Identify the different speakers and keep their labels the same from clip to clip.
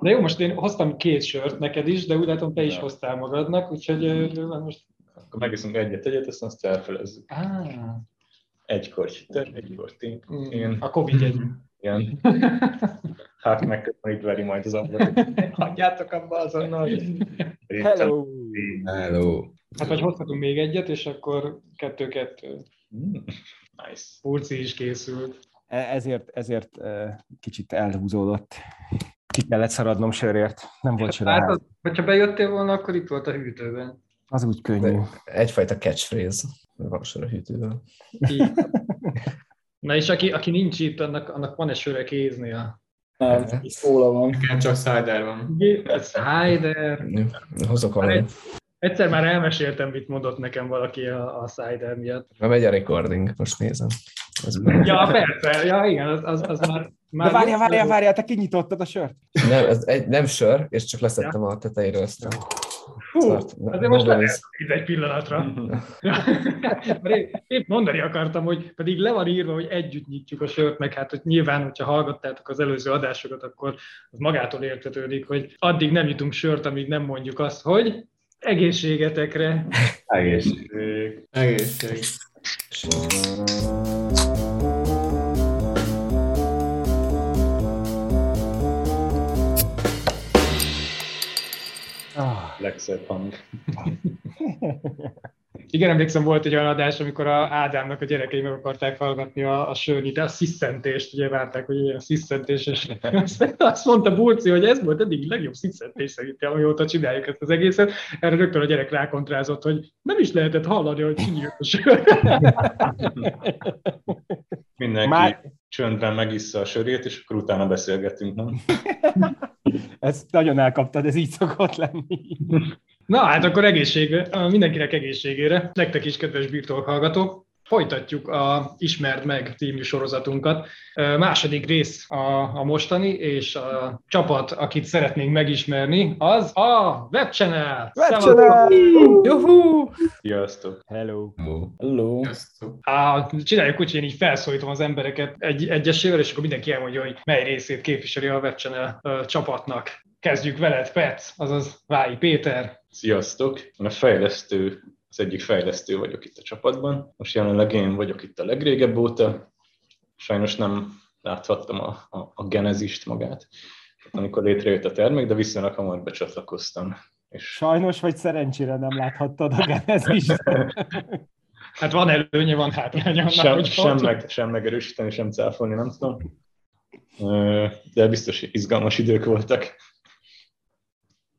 Speaker 1: De jó, most én hoztam két sört neked is, de úgy látom, te is
Speaker 2: Ja.
Speaker 1: hoztál magadnak, úgyhogy ö, most...
Speaker 2: Akkor megiszunk egyet, egyet, aztán azt elfelezzük.
Speaker 1: Ah,
Speaker 2: Egy korty te, egy korty én. Én,
Speaker 1: a Covid egy.
Speaker 2: igen. Hát megköszönít veri majd az ablakot. Hagyjátok abba azonnal.
Speaker 3: Hello!
Speaker 4: Hello.
Speaker 1: Hát vagy hozhatunk még egyet, és akkor kettő-kettő.
Speaker 2: Mm, Nice.
Speaker 1: Pulci is készült.
Speaker 3: E- Ezért, ezért kicsit elhúzódott. Ki kellett szaradnom sörért. Nem volt sör a
Speaker 1: Hát, az, hogyha bejöttél volna, akkor itt volt a hűtőben.
Speaker 3: Az úgy könnyű.
Speaker 4: Egyfajta catchphrase. Van sor a hűtővel.
Speaker 1: Így. Na és aki, aki nincs itt, annak, annak van egy söre kéznél.
Speaker 5: Nem, szóla van.
Speaker 6: Nekem csak cider van.
Speaker 1: Cider.
Speaker 4: Hozok
Speaker 1: Már
Speaker 4: valamit.
Speaker 1: egy- Egyszer már elmeséltem, mit mondott nekem valaki a, a Cider miatt.
Speaker 4: Na, megy a recording, most nézem. Ez
Speaker 1: Ja, persze, ja, igen, az, az, az már... már
Speaker 3: De várjál, várjál, várjál, te kinyitottad a sört?
Speaker 4: nem, ez egy, nem sör, és csak leszettem a tetejéről ezt a
Speaker 1: Fú,
Speaker 4: szart.
Speaker 1: azért most lehet itt egy pillanatra. Épp mondani akartam, hogy pedig le van írva, hogy együtt nyitjuk a sört, meg hát hogy nyilván, hogyha hallgattátok az előző adásokat, akkor az magától értetődik, hogy addig nem jutunk sört, amíg nem mondjuk azt, hogy egészségetekre.
Speaker 2: Egészség.
Speaker 6: Egészség.
Speaker 3: Ah,
Speaker 2: Legszebb hang.
Speaker 1: Igen, emlékszem, volt egy olyan adás, amikor a Ádámnak a gyerekei meg akarták hallgatni a, a sörnyi, de a sziszentést, ugye várták, hogy ilyen sziszentés, és azt mondta Burci, hogy ez volt eddig a legjobb sziszentés szerintem, amióta csináljuk ezt az egészet. Erre rögtön a gyerek rákontrázott, hogy nem is lehetett hallani, hogy kinyílt a sör.
Speaker 2: Mindenki
Speaker 3: Már-
Speaker 2: csöndben megissza a sörét, és akkor utána beszélgetünk, nem?
Speaker 3: ezt nagyon elkaptad, ez így szokott lenni.
Speaker 1: Na hát akkor egészségre, mindenkinek egészségére, nektek is, kedves birtok hallgatók. Folytatjuk a Ismerd meg című sorozatunkat. Második rész a, a mostani, és a csapat, akit szeretnénk megismerni, az a Webchannel!
Speaker 3: Webchannel!
Speaker 4: Juhu!
Speaker 2: Sziasztok!
Speaker 3: Hello!
Speaker 5: Hello.
Speaker 6: Sziasztok.
Speaker 1: Á, csináljuk úgy, hogy én így felszólítom az embereket egy, egyesével, és akkor mindenki elmondja, hogy mely részét képviseli a Webchannel csapatnak. Kezdjük veled, Pec, azaz Vályi Péter.
Speaker 2: Sziasztok! Én a fejlesztő, az egyik fejlesztő vagyok itt a csapatban. Most jelenleg én vagyok itt a legrégebb óta. Sajnos nem láthattam a, a, a genezist magát, amikor létrejött a termék, de viszonylag hamar becsatlakoztam. És
Speaker 3: Sajnos vagy szerencsére nem láthattad a genezist.
Speaker 1: Hát van előnye, van hátránya.
Speaker 2: sem,
Speaker 1: hogy
Speaker 2: sem, meg, sem megerősíteni, sem cáfolni, nem tudom. De biztos izgalmas idők voltak.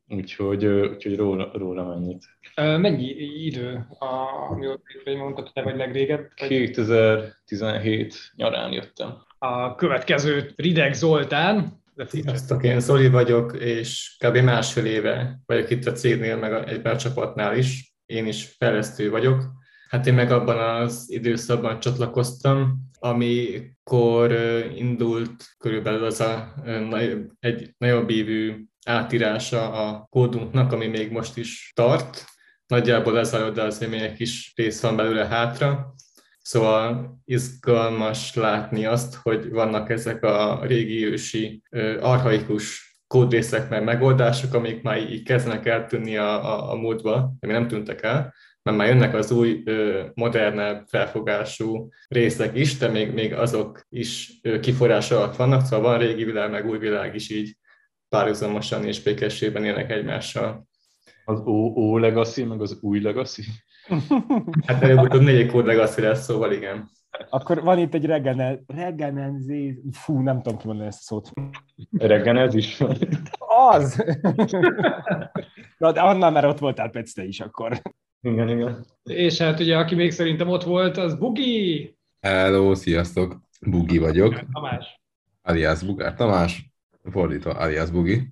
Speaker 2: Úgyhogy, úgyhogy róla, róla mennyit.
Speaker 1: Mennyi idő, a, amióta hogy mondtad, hogy te vagy legrégebb? Vagy
Speaker 2: 2017 nyarán jöttem.
Speaker 1: A következő Rideg Zoltán,
Speaker 6: Sziasztok, én Zoli vagyok, és kb. másfél éve vagyok itt a cégnél, meg egy pár csapatnál is. Én is fejlesztő vagyok. Hát én meg abban az időszakban csatlakoztam, amikor indult körülbelül az a egy nagyobb évű átírása a kódunknak, ami még most is tart. Nagyjából lezajlott, de azért még egy kis rész van belőle hátra. Szóval izgalmas látni azt, hogy vannak ezek a régi ősi, arhaikus kódrészek, meg megoldások, amik már így kezdenek eltűnni a, a, a múltba, ami nem tűntek el, mert már jönnek az új, modernebb felfogású részek is, de még, még azok is kiforrás alatt vannak, szóval van régi világ, meg új világ is így párhuzamosan és békességben élnek egymással.
Speaker 2: Az o Legacy, meg az új Legacy.
Speaker 6: Hát előbb-utóbb négy kód legacy lesz, szóval igen.
Speaker 3: Akkor van itt egy regene, regenenzé... Fú, nem tudom kimondani ezt a szót.
Speaker 2: Regen ez is van.
Speaker 3: Az! Na, de annál már ott voltál, Pec, te is akkor.
Speaker 2: Igen, igen.
Speaker 1: és hát ugye, aki még szerintem ott volt, az Bugi!
Speaker 4: Hello, sziasztok! Bugi vagyok,
Speaker 1: Tamás.
Speaker 4: alias Bugár Tamás, fordítva alias Bugi,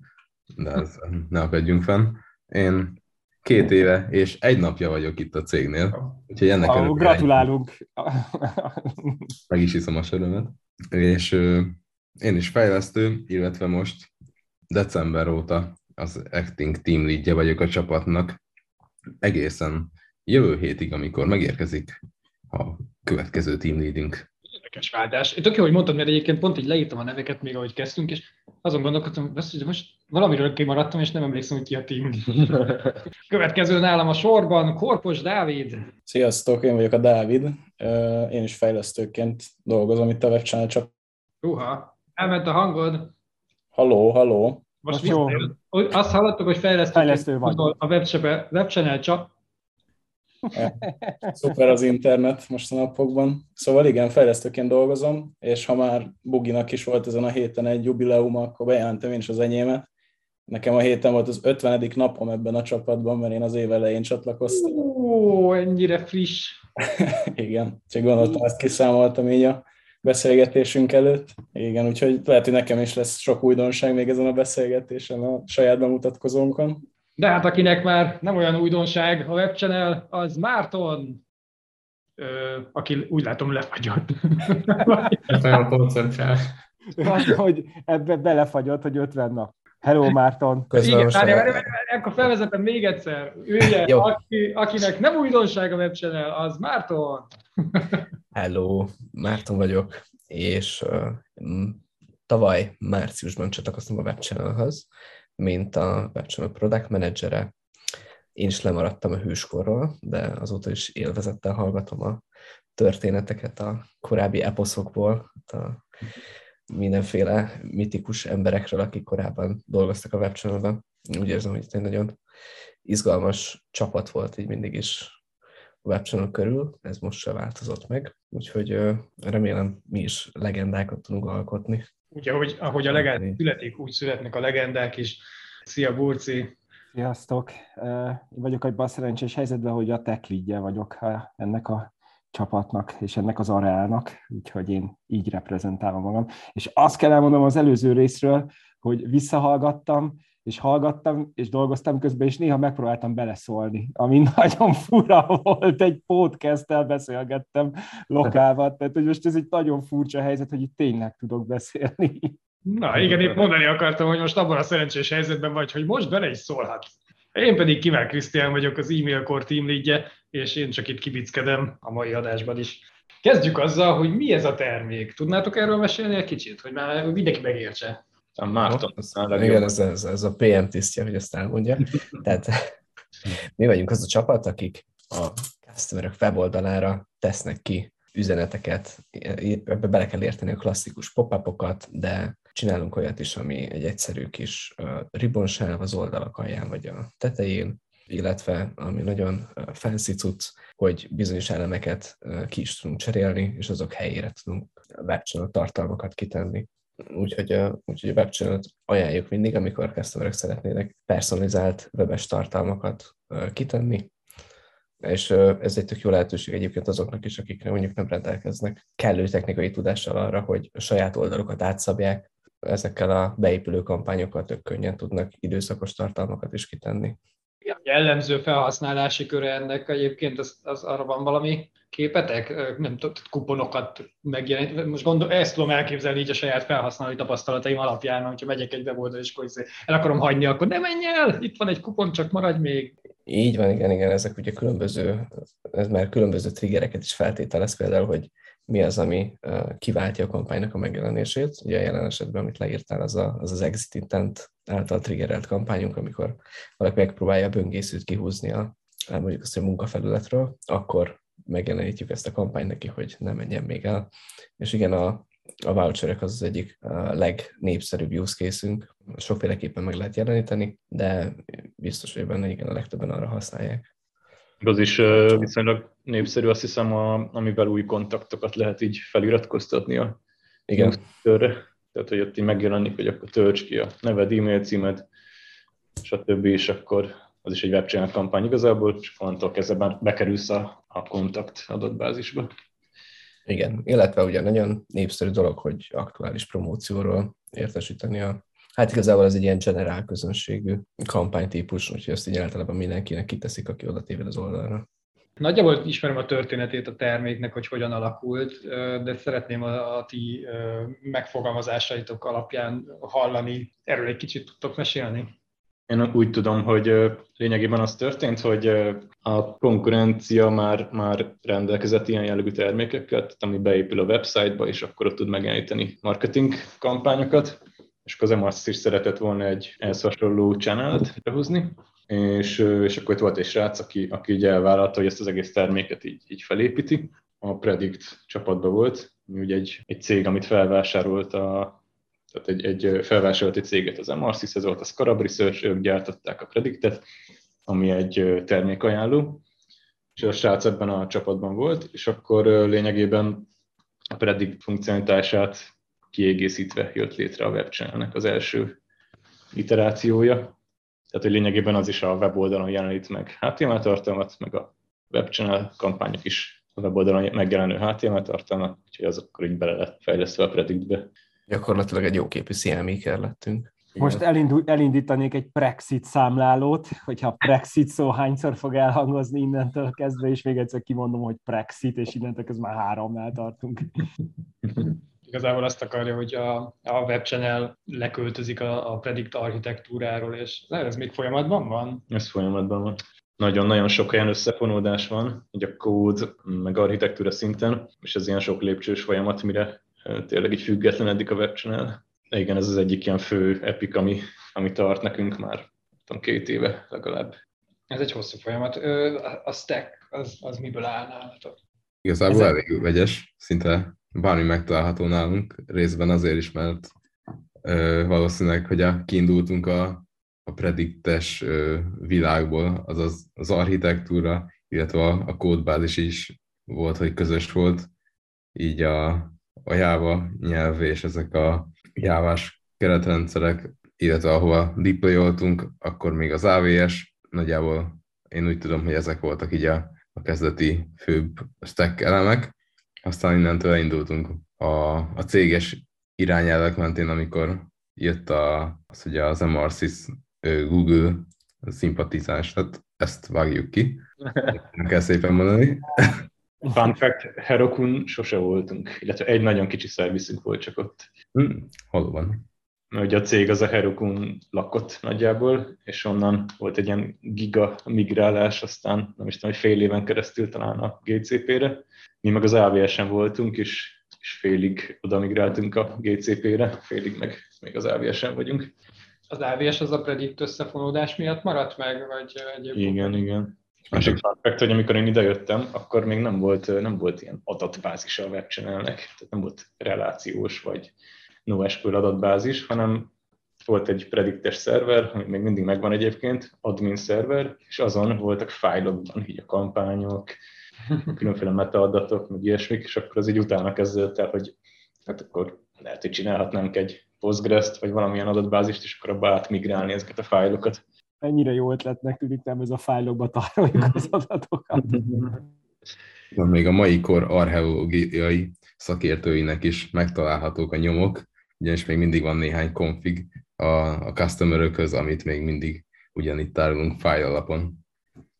Speaker 4: de ez ne akadjunk fenn. Én két éve és egy napja vagyok itt a cégnél, úgyhogy ennek
Speaker 3: Ah, gratulálunk.
Speaker 4: Meg is iszom a sörömet. És ö, én is fejlesztő, illetve most december óta az acting team leadje vagyok a csapatnak. Egészen jövő hétig, amikor megérkezik a következő team leadünk.
Speaker 1: Érdekes váltás. Tök jó, hogy mondtad, mert egyébként pont így leírtam a neveket még, ahogy kezdtünk, és azon gondolkodtam, hogy most valamiről kimaradtam, és nem emlékszem, hogy ki a team. Következő nálam a sorban, Korpos Dávid.
Speaker 5: Sziasztok, én vagyok a Dávid. Én is fejlesztőként dolgozom itt a webchannel csak.
Speaker 1: Uha, elment a hangod.
Speaker 5: Halló, halló.
Speaker 1: Most
Speaker 3: Most jó.
Speaker 1: visszajön. Azt hallottuk, hogy fejlesztő,
Speaker 3: Fejlesztő vagy.
Speaker 1: A webchannel, webchannel csak.
Speaker 5: Szuper az internet most a napokban. Szóval igen, fejlesztőként dolgozom, és ha már Buginak is volt ezen a héten egy jubileum, akkor bejelentem én is az enyémet. Nekem a héten volt az 50. napom ebben a csapatban, mert én az év elején csatlakoztam.
Speaker 1: Ó, ennyire friss.
Speaker 5: Igen, csak gondoltam, ezt kiszámoltam így a beszélgetésünk előtt. Igen, úgyhogy lehet, hogy nekem is lesz sok újdonság még ezen a beszélgetésen, a saját bemutatkozónkon.
Speaker 1: De hát akinek már nem olyan újdonság a webchannel, az Márton, ö, aki úgy látom lefagyott.
Speaker 6: Ez nagyon koncentrál.
Speaker 3: Az, hogy ebbe belefagyott, hogy 50 nap. Hello, Márton.
Speaker 7: Közben
Speaker 1: Igen, várj, várj, várj, akkor felvezetem még egyszer.
Speaker 7: Jó.
Speaker 1: aki, akinek nem újdonság a webchannel, az Márton.
Speaker 7: Hello, Márton vagyok, és uh, tavaly márciusban csatlakoztam a webchannelhez, mint a webchannel product managere. Én is lemaradtam a hőskorról, de azóta is élvezettel hallgatom a történeteket a korábbi eposzokból, a mindenféle mitikus emberekről, akik korábban dolgoztak a webchannelben. Úgy érzem, hogy itt egy nagyon izgalmas csapat volt így mindig is a webchannel körül, ez most se változott meg, úgyhogy remélem mi is legendákat tudunk alkotni.
Speaker 1: Ugye, hogy, ahogy a legend születik, úgy születnek a legendák is. Szia, Burci!
Speaker 3: Sziasztok! Én vagyok egy a szerencsés helyzetben, hogy a tech vagyok ha ennek a csapatnak és ennek az areának, úgyhogy én így reprezentálom magam. És azt kell elmondanom az előző részről, hogy visszahallgattam, és hallgattam, és dolgoztam közben, és néha megpróbáltam beleszólni, ami nagyon fura volt, egy podcasttel beszélgettem lokálban, tehát hogy most ez egy nagyon furcsa helyzet, hogy itt tényleg tudok beszélni.
Speaker 1: Na igen, itt mondani akartam, hogy most abban a szerencsés helyzetben vagy, hogy most bele is szólhatsz. Én pedig Kivel Krisztián vagyok, az e-mail core team leadje, és én csak itt kibickedem a mai adásban is. Kezdjük azzal, hogy mi ez a termék. Tudnátok erről mesélni egy kicsit, hogy már mindenki megértse?
Speaker 2: A Márton, aztán.
Speaker 7: Igen, ez, ez, ez a PM tisztje, hogy ezt elmondja. Tehát mi vagyunk az a csapat, akik a customerök weboldalára tesznek ki üzeneteket, ebbe bele kell érteni a klasszikus pop-upokat, de csinálunk olyat is, ami egy egyszerű kis ribbonsáv az oldalak alján vagy a tetején, illetve ami nagyon fancy cucc, hogy bizonyos elemeket ki is tudunk cserélni, és azok helyére tudunk webchannel tartalmakat kitenni. Úgyhogy úgyhogy a webchannel ajánljuk mindig, amikor customerek szeretnének personalizált webes tartalmakat kitenni, és ez egy tök jó lehetőség egyébként azoknak is, akikre mondjuk nem rendelkeznek kellő technikai tudással arra, hogy a saját oldalukat átszabják, ezekkel a beépülő kampányokkal tök könnyen tudnak időszakos tartalmakat is kitenni.
Speaker 1: Ja, jellemző felhasználási köre ennek egyébként, az, az arra van valami képetek? Nem tudom, kuponokat megjelenít. Most gondol, ezt tudom elképzelni így a saját felhasználói tapasztalataim alapján, hogyha megyek egy weboldal, és akkor el akarom hagyni, akkor ne menj el, itt van egy kupon, csak maradj még.
Speaker 7: Így van, igen, igen, ezek ugye különböző, ez már különböző triggereket is feltételez, például, hogy mi az, ami kiváltja a kampánynak a megjelenését. Ugye a jelen esetben, amit leírtál, az a, az, az exit intent által triggerelt kampányunk, amikor valaki megpróbálja a böngészőt kihúzni a, mondjuk azt a munkafelületről, akkor megjelenítjük ezt a kampányt neki, hogy ne menjen még el. És igen, a, a voucherek az az egyik legnépszerűbb use case-ünk. Sokféleképpen meg lehet jeleníteni, de biztos, hogy benne igen, a legtöbben arra használják.
Speaker 2: Az is viszonylag népszerű, azt hiszem, a, amivel új kontaktokat lehet így feliratkoztatni a
Speaker 7: Igen.
Speaker 2: newsletterre. Tehát, hogy ott így megjelenik, hogy akkor tölts ki a neved, e-mail címed, stb. és akkor az is egy webchannel kampány igazából, csak onnantól kezdve bekerülsz a, a kontakt adatbázisba.
Speaker 7: Igen, illetve ugye nagyon népszerű dolog, hogy aktuális promócióról értesíteni a Hát igazából ez egy ilyen generál közönségű kampánytípus, úgyhogy ezt így általában mindenkinek kiteszik, aki oda téved az oldalra.
Speaker 1: Nagyjából ismerem a történetét a terméknek, hogy hogyan alakult, de szeretném a, a ti megfogalmazásaitok alapján hallani. Erről egy kicsit tudtok mesélni?
Speaker 2: Én úgy tudom, hogy lényegében az történt, hogy a konkurencia már, már rendelkezett ilyen jellegű termékekkel, ami beépül a website-ba, és akkor ott tud megjeleníteni marketing kampányokat, és akkor az MRC is szeretett volna egy ehhez hasonló channelt behúzni, és, és akkor itt volt egy srác, aki, aki így elvállalta, hogy ezt az egész terméket így, így felépíti. A Predict csapatban volt, ugye egy, egy cég, amit felvásárolt a, tehát egy, egy felvásárolt egy céget az MRC, ez volt a Scarab Research, ők gyártották a Predictet, ami egy termékajánló, és a srác ebben a csapatban volt, és akkor lényegében a Predict funkcionalitását kiegészítve jött létre a webchannelnek az első iterációja. Tehát, hogy lényegében az is a weboldalon jelenít meg HTML tartalmat, meg a webchannel kampányok is a weboldalon megjelenő HTML tartalmat, úgyhogy az akkor így bele lett fejlesztve a Predictbe.
Speaker 7: Gyakorlatilag egy jóképű CMaker lettünk.
Speaker 3: Most elindul, elindítanék egy Brexit számlálót, hogyha Brexit szó hányszor fog elhangozni innentől kezdve, és még egyszer kimondom, hogy Brexit, és innentől kezdve már háromnál tartunk.
Speaker 1: Igazából azt akarja, hogy a, a webchannel leköltözik a, a predict architektúráról, és ez még folyamatban van?
Speaker 2: Ez folyamatban van. Nagyon-nagyon sok olyan összefonódás van, hogy a kód, meg architektúra szinten, és ez ilyen sok lépcsős folyamat, mire tényleg így függetlenedik a webchannel igen, ez az egyik ilyen fő epik, ami, ami tart nekünk már tudom, két éve legalább.
Speaker 1: Ez egy hosszú folyamat. A stack, az, az miből áll nálatok?
Speaker 4: Igazából ez elég vegyes, szinte bármi megtalálható nálunk, részben azért is, mert ö, valószínűleg, hogy a, kiindultunk a, a prediktes ö, világból, azaz az architektúra, illetve a, a kódbázis is volt, hogy közös volt, így a, a Java nyelv és ezek a jávás keretrendszerek, illetve ahova deployoltunk, akkor még az AVS, nagyjából én úgy tudom, hogy ezek voltak így a, a kezdeti főbb stack elemek, aztán innentől indultunk a, a céges irányelvek mentén, amikor jött a, az, hogy az MRSys Google szimpatizás, tehát ezt vágjuk ki. Nem kell szépen mondani.
Speaker 2: Fun fact, Herokun sose voltunk, illetve egy nagyon kicsi szervizünk volt csak ott.
Speaker 4: Hmm, hol van?
Speaker 2: Ugye a cég az a Herokun lakott nagyjából, és onnan volt egy ilyen giga migrálás, aztán nem is tudom, hogy fél éven keresztül talán a GCP-re. Mi meg az AWS-en voltunk, és, és félig oda migráltunk a GCP-re, félig meg még az AWS-en vagyunk.
Speaker 1: Az AWS az a predict összefonódás miatt maradt meg, vagy
Speaker 2: egyébként? Igen, igen. Másik fakt, hogy amikor én idejöttem, akkor még nem volt, nem volt ilyen adatbázis a webchannelnek, tehát nem volt relációs vagy NoSQL adatbázis, hanem volt egy prediktes szerver, ami még mindig megvan egyébként, admin szerver, és azon voltak fájlokban így a kampányok, különféle metaadatok, meg ilyesmik, és akkor az így utána kezdődött el, hogy hát akkor lehet, hogy csinálhatnánk egy Postgres-t, vagy valamilyen adatbázist, és akkor abba átmigrálni ezeket a fájlokat
Speaker 3: ennyire jó ötletnek tűnik, nem ez a fájlokba tároljuk az adatokat.
Speaker 4: Még a mai kor archeológiai szakértőinek is megtalálhatók a nyomok, ugyanis még mindig van néhány config a, a customer amit még mindig ugyanitt tárolunk fájl alapon.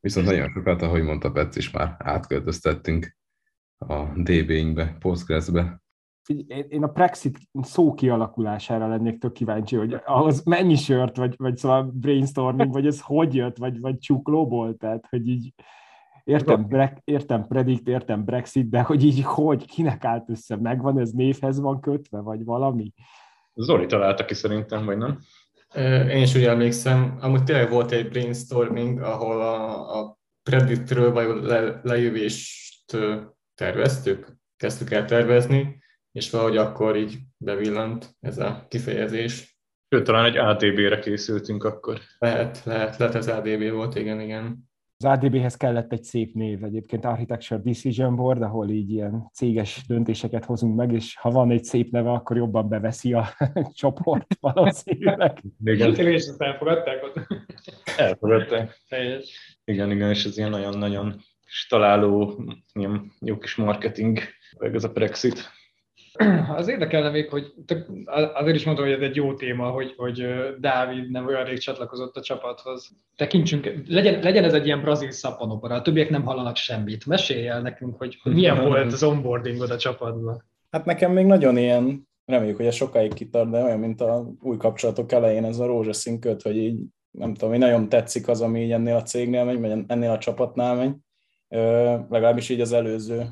Speaker 4: Viszont nagyon sokat, ahogy mondta Petsz is már átköltöztettünk a DB-inkbe, Postgres-be
Speaker 3: én a Brexit szó kialakulására lennék tök kíváncsi, hogy ahhoz mennyi sört, vagy, vagy szóval brainstorming, vagy ez hogy jött, vagy, vagy csuklóból, tehát hogy így értem, bre, értem predict, értem Brexit, de hogy így hogy, kinek állt össze, megvan, ez névhez van kötve, vagy valami?
Speaker 2: Zoli találta ki szerintem, vagy nem?
Speaker 6: Én is úgy emlékszem, amúgy tényleg volt egy brainstorming, ahol a, a Predictről vagy le, lejövést terveztük, kezdtük el tervezni, és valahogy akkor így bevillant ez a kifejezés.
Speaker 2: Sőt, talán egy ADB-re készültünk akkor.
Speaker 6: Lehet, lehet, lehet ez ADB volt, igen, igen.
Speaker 3: Az ADB-hez kellett egy szép név egyébként, Architecture Decision Board, ahol így ilyen céges döntéseket hozunk meg, és ha van egy szép neve, akkor jobban beveszi a csoport valószínűleg.
Speaker 1: Igen. És ezt elfogadták ott?
Speaker 2: Elfogadták. Igen, igen, és ez ilyen nagyon-nagyon találó, ilyen jó kis marketing, meg ez a Brexit.
Speaker 1: Az érdekelne még, hogy azért is mondom, hogy ez egy jó téma, hogy, hogy Dávid nem olyan rég csatlakozott a csapathoz. Tekintsünk, legyen, legyen ez egy ilyen brazil szappanopera, a többiek nem hallanak semmit. Mesélj el nekünk, hogy, hogy milyen volt az onboardingod a csapatban.
Speaker 5: Hát nekem még nagyon ilyen, reméljük, hogy ez sokáig kitart, de olyan, mint a új kapcsolatok elején ez a rózsaszín köt, hogy így nem tudom, hogy nagyon tetszik az, ami így ennél a cégnél megy, vagy ennél a csapatnál megy. Ö, legalábbis így az előző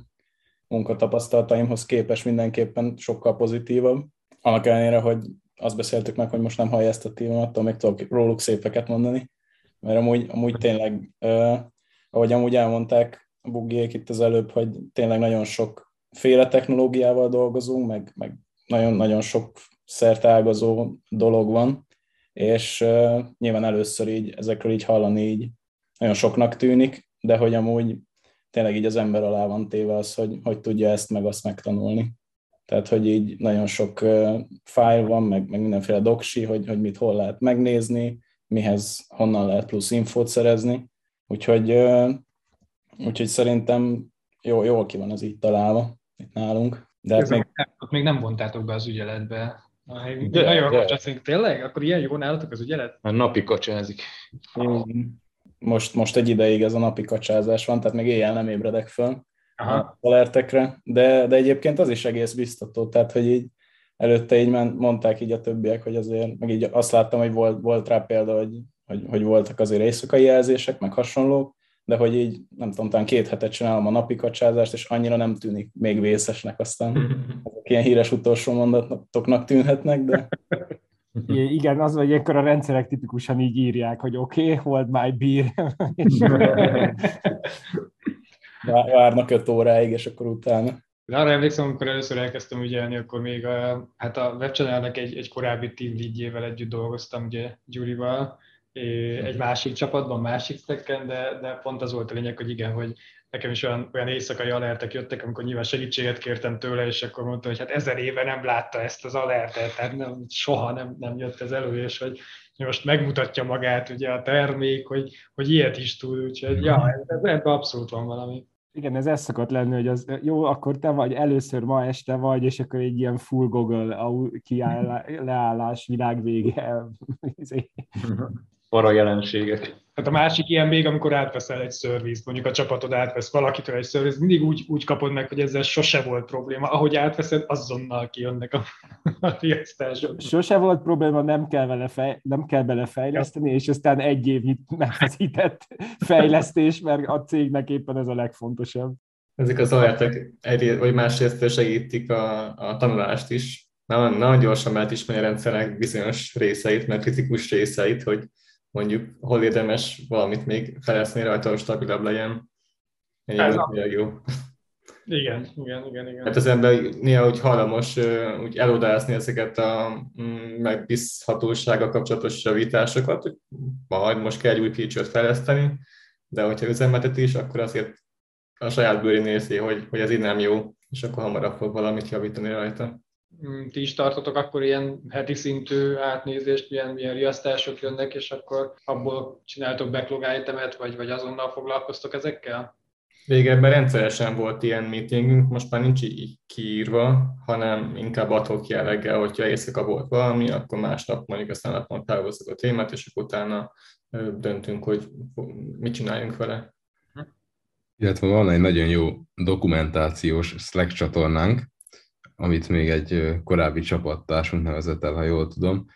Speaker 5: munkatapasztalataimhoz képes mindenképpen sokkal pozitívabb. Annak ellenére, hogy azt beszéltük meg, hogy most nem hallja ezt a témát, attól még tudok róluk szépeket mondani, mert amúgy, amúgy tényleg, uh, ahogy amúgy elmondták a bugiék itt az előbb, hogy tényleg nagyon sok féle technológiával dolgozunk, meg, meg nagyon-nagyon sok szertágazó dolog van, és uh, nyilván először így ezekről így hallani így nagyon soknak tűnik, de hogy amúgy tényleg így az ember alá van téve az, hogy, hogy tudja ezt meg azt megtanulni. Tehát, hogy így nagyon sok uh, fájl van, meg, meg mindenféle doksi, hogy, hogy mit hol lehet megnézni, mihez honnan lehet plusz infót szerezni. Úgyhogy, uh, úgyhogy szerintem jó, jól ki van ez így találva itt nálunk.
Speaker 1: De hát még... Ott még nem vontátok be az ügyeletbe. De, nagyon de. Kacsászunk, tényleg? Akkor ilyen jó nálatok az ügyelet?
Speaker 2: A napi kacsázik.
Speaker 5: Most, most egy ideig ez a napi kacsázás van, tehát még éjjel nem ébredek föl Aha. alertekre, de, de egyébként az is egész biztató, tehát hogy így előtte így mondták így a többiek, hogy azért, meg így azt láttam, hogy volt, volt rá példa, hogy, hogy, hogy voltak azért éjszakai jelzések, meg hasonlók, de hogy így, nem tudom, talán két hetet csinálom a napi kacsázást, és annyira nem tűnik még vészesnek, aztán ezek ilyen híres utolsó mondatoknak tűnhetnek, de...
Speaker 3: Igen, az, hogy ilyenkor a rendszerek tipikusan így írják, hogy oké, okay, hold my beer.
Speaker 5: Várnak öt óráig, és akkor utána.
Speaker 1: De arra emlékszem, amikor először elkezdtem ügyelni, akkor még a, hát a webchannelnek egy, egy korábbi team leadjével együtt dolgoztam, ugye Gyurival, egy másik csapatban, másik stekken, de, de pont az volt a lényeg, hogy igen, hogy nekem is olyan, olyan éjszakai alertek jöttek, amikor nyilván segítséget kértem tőle, és akkor mondta, hogy hát ezer éve nem látta ezt az alertet, tehát nem, soha nem, nem jött ez elő, és hogy most megmutatja magát ugye a termék, hogy, hogy ilyet is tud, úgyhogy ja, ez, ebben abszolút van valami.
Speaker 3: Igen, ez ez szokott lenni, hogy az, jó, akkor te vagy, először ma este vagy, és akkor egy ilyen full Google kiáll, leállás, világ vége. Izé
Speaker 2: para jelenségek.
Speaker 1: Hát a másik ilyen még, amikor átveszel egy szervizt, mondjuk a csapatod átvesz valakitől egy szervizt, mindig úgy, úgy kapod meg, hogy ezzel sose volt probléma. Ahogy átveszed, azonnal kijönnek a, a riasztások.
Speaker 3: Sose volt probléma, nem kell, vele fej, nem kell bele fejleszteni, ja. és aztán egy évnyi megfeszített fejlesztés, mert a cégnek éppen ez a legfontosabb.
Speaker 6: Ezek az alertek egy vagy másrészt segítik a, a tanulást is. Nagyon, nagyon gyorsan lehet ismerni a rendszernek bizonyos részeit, mert kritikus részeit, hogy mondjuk hol érdemes valamit még fejleszteni rajta, hogy stabilabb legyen. Egyébként jó.
Speaker 1: Igen, igen, igen, igen.
Speaker 6: Hát az ember néha úgy hajlamos úgy elodázni ezeket a mm, megbízhatósága kapcsolatos javításokat, hogy majd most kell egy új feature-t fejleszteni, de hogyha üzemeltetés, akkor azért a saját bőrén érzi, hogy, hogy ez így nem jó, és akkor hamarabb fog valamit javítani rajta.
Speaker 1: Mm, ti is tartotok akkor ilyen heti szintű átnézést, milyen, milyen riasztások jönnek, és akkor abból csináltok backlog itemet, vagy, vagy azonnal foglalkoztok ezekkel?
Speaker 6: Régebben rendszeresen volt ilyen meetingünk, most már nincs így kiírva, hanem inkább adhok jelleggel, hogyha éjszaka volt valami, akkor másnap mondjuk aztán napon távozzuk a témát, és akkor utána döntünk, hogy mit csináljunk vele.
Speaker 4: Illetve van egy nagyon jó dokumentációs Slack csatornánk, amit még egy korábbi csapattársunk nevezett el, ha jól tudom.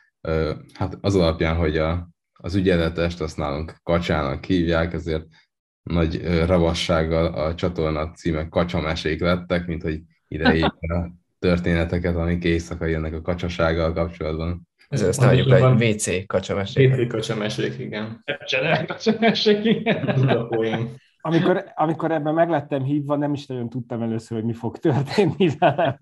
Speaker 4: Hát az alapján, hogy a, az ügyeletest azt nálunk kacsának hívják, ezért nagy ravassággal a csatorna címek kacsamesék lettek, mint hogy ide a történeteket, amik éjszaka jönnek a kacsasággal kapcsolatban.
Speaker 7: Ez azt mondjuk, hogy WC kacsamesék.
Speaker 6: WC kacsamesék, igen.
Speaker 1: Csenel kacsamesék, igen
Speaker 3: amikor, amikor ebben meglettem hívva, nem is nagyon tudtam először, hogy mi fog történni velem.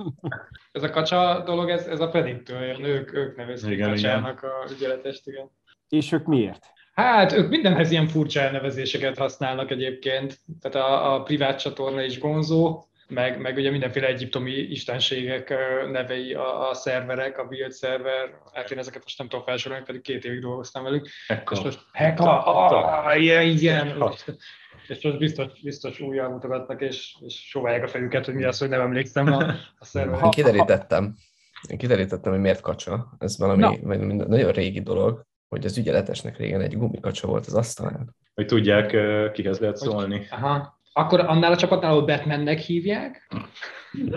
Speaker 1: Ez a kacsa dolog, ez, ez a Predictől jön, ők, ők nevezik igen, kacsának igen. a ügyeletest, igen.
Speaker 3: És ők miért?
Speaker 1: Hát ők mindenhez ilyen furcsa elnevezéseket használnak egyébként. Tehát a, a privát csatorna is gonzó, meg, meg ugye mindenféle egyiptomi istenségek nevei a, a szerverek, a build szerver, hát én ezeket most nem tudom felsorolni, pedig két évig dolgoztam velük. Hekka. Most, hekka, ah, igen, igen és most biztos, biztos újjal mutogatnak, és, és sóválják a fejüket, hogy mi az, hogy nem emlékszem a, a szervemet.
Speaker 7: Én kiderítettem. Én kiderítettem, hogy miért kacsa. Ez valami no. nagyon régi dolog, hogy az ügyeletesnek régen egy gumikacsa volt az asztalán.
Speaker 2: Hogy tudják, kihez lehet szólni. Hogy,
Speaker 1: aha. Akkor annál a csapatnál, ahol Batmannek hívják?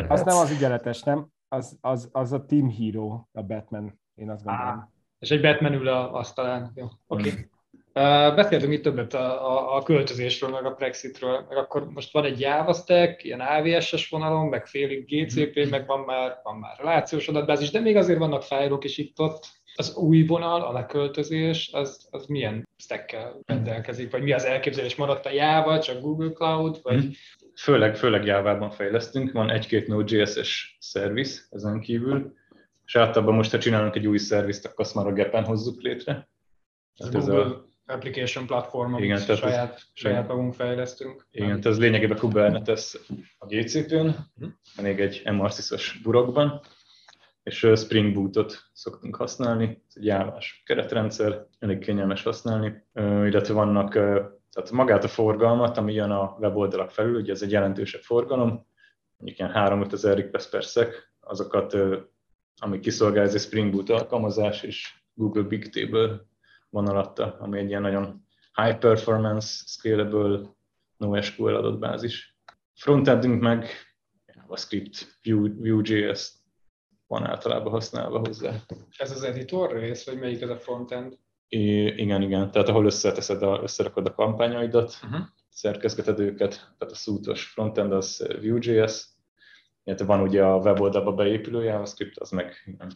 Speaker 3: Az nem az ügyeletes, nem? Az, az, az a Team Hero, a Batman, én azt gondolom. Ah,
Speaker 1: és egy Batman ül a asztalán. Jó, oké. Okay. Beszéltünk itt többet a, a, a költözésről, meg a Brexitről, meg akkor most van egy Java stack, ilyen AVS-es vonalon, meg félig GCP, meg van már, van már relációs adatbázis, de még azért vannak fájlok is itt ott. Az új vonal, a leköltözés, az, az milyen stackkel rendelkezik, vagy mi az elképzelés? Maradt a Java, csak Google Cloud, vagy...
Speaker 2: Főleg, főleg Java-ban fejlesztünk, van egy-két Node.js-es szerviz ezen kívül, és általában most, ha csinálunk egy új szervizt, akkor azt már a Gepen hozzuk létre.
Speaker 1: Tehát ez a application platform, amit igen, saját, ez, saját magunk fejlesztünk.
Speaker 2: Igen, tehát ez lényegében Kubernetes a GCP-n, uh-huh. még egy MRSys-os burokban, és Spring Boot-ot szoktunk használni, ez egy jávás keretrendszer, elég kényelmes használni, illetve vannak, tehát magát a forgalmat, ami jön a weboldalak felül, ugye ez egy jelentősebb forgalom, mondjuk ilyen 3-5 ezer request per sec, azokat, ami kiszolgál ez egy Spring Boot alkalmazás, és Google Bigtable van alatta, ami egy ilyen nagyon high performance, scalable, NoSQL adatbázis. Frontendünk meg JavaScript, Vue.js van általában használva hozzá.
Speaker 1: Ez az editor rész, vagy melyik ez a frontend?
Speaker 2: I, igen, igen. Tehát ahol összeteszed a, összerakod a kampányaidat, uh-huh. szerkezgeted őket, tehát a szútos frontend az Vue.js, illetve van ugye a weboldalba beépülő JavaScript, az meg igen,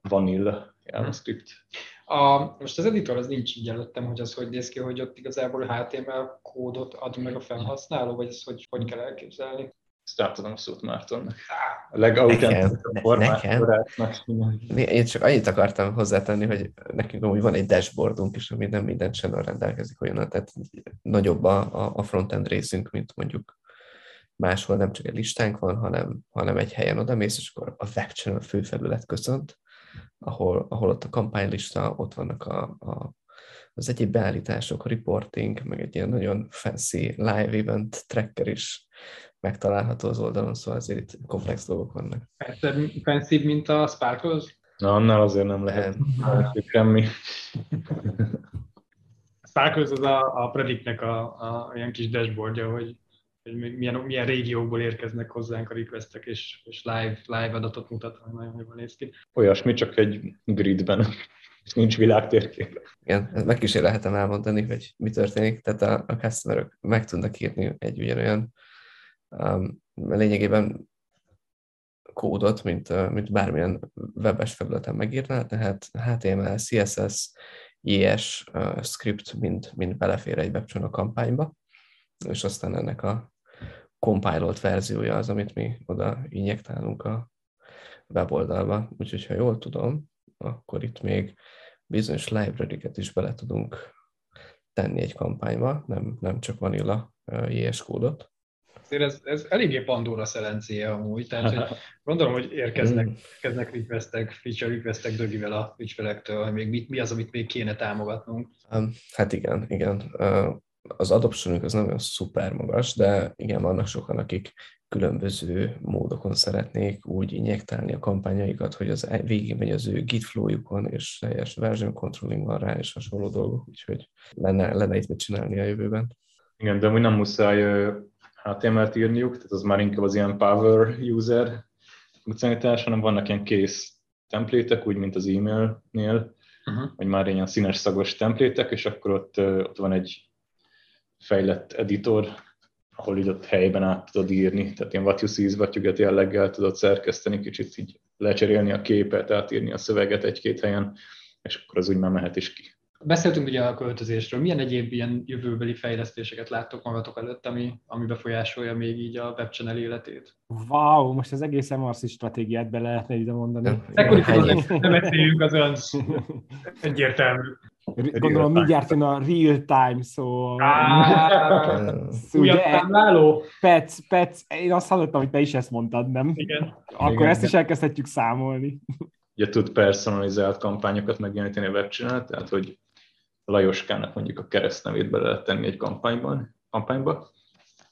Speaker 2: vanilla JavaScript.
Speaker 1: A, most az editor az nincs így előttem, hogy az hogy néz ki, hogy ott igazából HTML kódot ad meg a felhasználó, vagy ezt hogy, hogy kell elképzelni?
Speaker 2: Ezt átadom a szót Mártonnak. A legautentikusabb formát.
Speaker 7: Én csak annyit akartam hozzátenni, hogy nekünk amúgy van egy dashboardunk is, ami nem minden channel rendelkezik olyan, tehát nagyobb a, a frontend részünk, mint mondjuk máshol nem csak egy listánk van, hanem, hanem egy helyen oda mész, és akkor a webchannel főfelület köszönt, ahol, ahol ott a kampánylista, ott vannak a, a, az egyéb beállítások, a reporting, meg egy ilyen nagyon fancy live event tracker is megtalálható az oldalon, szóval azért itt komplex dolgok vannak.
Speaker 1: Fancy, mint a Sparkles?
Speaker 2: Na, annál azért nem lehet semmi.
Speaker 1: A Sparkles az a, a Predictnek a, a ilyen kis dashboardja, hogy hogy milyen, milyen régiókból érkeznek hozzánk a requestek, és, és live, live adatot mutat, hogy nagyon jól néz ki.
Speaker 2: Olyasmi, csak egy gridben, és nincs világtérkép.
Speaker 7: Igen, megkísérelhetem elmondani, hogy mi történik. Tehát a, a customerök meg tudnak írni egy ugyanolyan um, lényegében kódot, mint, mint bármilyen webes felületen megírná, tehát HTML, CSS, JS uh, script mind, mind belefér egy webcsónak kampányba, és aztán ennek a compilolt verziója az, amit mi oda injektálunk a weboldalba. Úgyhogy, ha jól tudom, akkor itt még bizonyos library-ket is bele tudunk tenni egy kampányba, nem, nem csak vanilla JS kódot.
Speaker 1: Azért ez, ez eléggé Pandora szelencéje amúgy, tehát hogy gondolom, hogy érkeznek, érkeznek requestek, feature requestek dögivel a ügyfelektől, hogy még mit, mi az, amit még kéne támogatnunk.
Speaker 7: Hát igen, igen az adoptionünk az nem olyan szuper magas, de igen, vannak sokan, akik különböző módokon szeretnék úgy injektálni a kampányaikat, hogy az e- végig megy az ő git flowjukon, és teljes version controlling van rá, és hasonló dolgok, úgyhogy lenne, lenne itt mit csinálni a jövőben.
Speaker 2: Igen, de mi nem muszáj HTML-t írniuk, tehát az már inkább az ilyen power user funkcionalitás, hanem vannak ilyen kész templétek, úgy, mint az e-mailnél, uh-huh. vagy már ilyen színes szagos templétek, és akkor ott, ott van egy fejlett editor, ahol így ott helyben át tudod írni, tehát ilyen what you see is what you get jelleggel tudod szerkeszteni, kicsit így lecserélni a képet, átírni a szöveget egy-két helyen, és akkor az úgy már mehet is ki.
Speaker 1: Beszéltünk ugye a költözésről. Milyen egyéb ilyen jövőbeli fejlesztéseket láttok magatok előtt, ami, ami befolyásolja még így a webchannel életét?
Speaker 3: Wow, most az egész MRC stratégiát be lehetne ide mondani.
Speaker 1: Ekkor nem beszéljünk, az olyan egyértelmű.
Speaker 3: Gondolom mindjárt jön a real time szó.
Speaker 1: Újabb számláló?
Speaker 3: Pec, pec, én azt hallottam, hogy te is ezt mondtad, nem?
Speaker 1: Igen.
Speaker 3: Akkor
Speaker 2: Igen.
Speaker 3: ezt is elkezdhetjük számolni.
Speaker 2: Ugye tud personalizált kampányokat megjeleníteni a webchannel, tehát hogy Lajoskának mondjuk a keresztnevét bele lehet tenni egy kampányban, kampányba,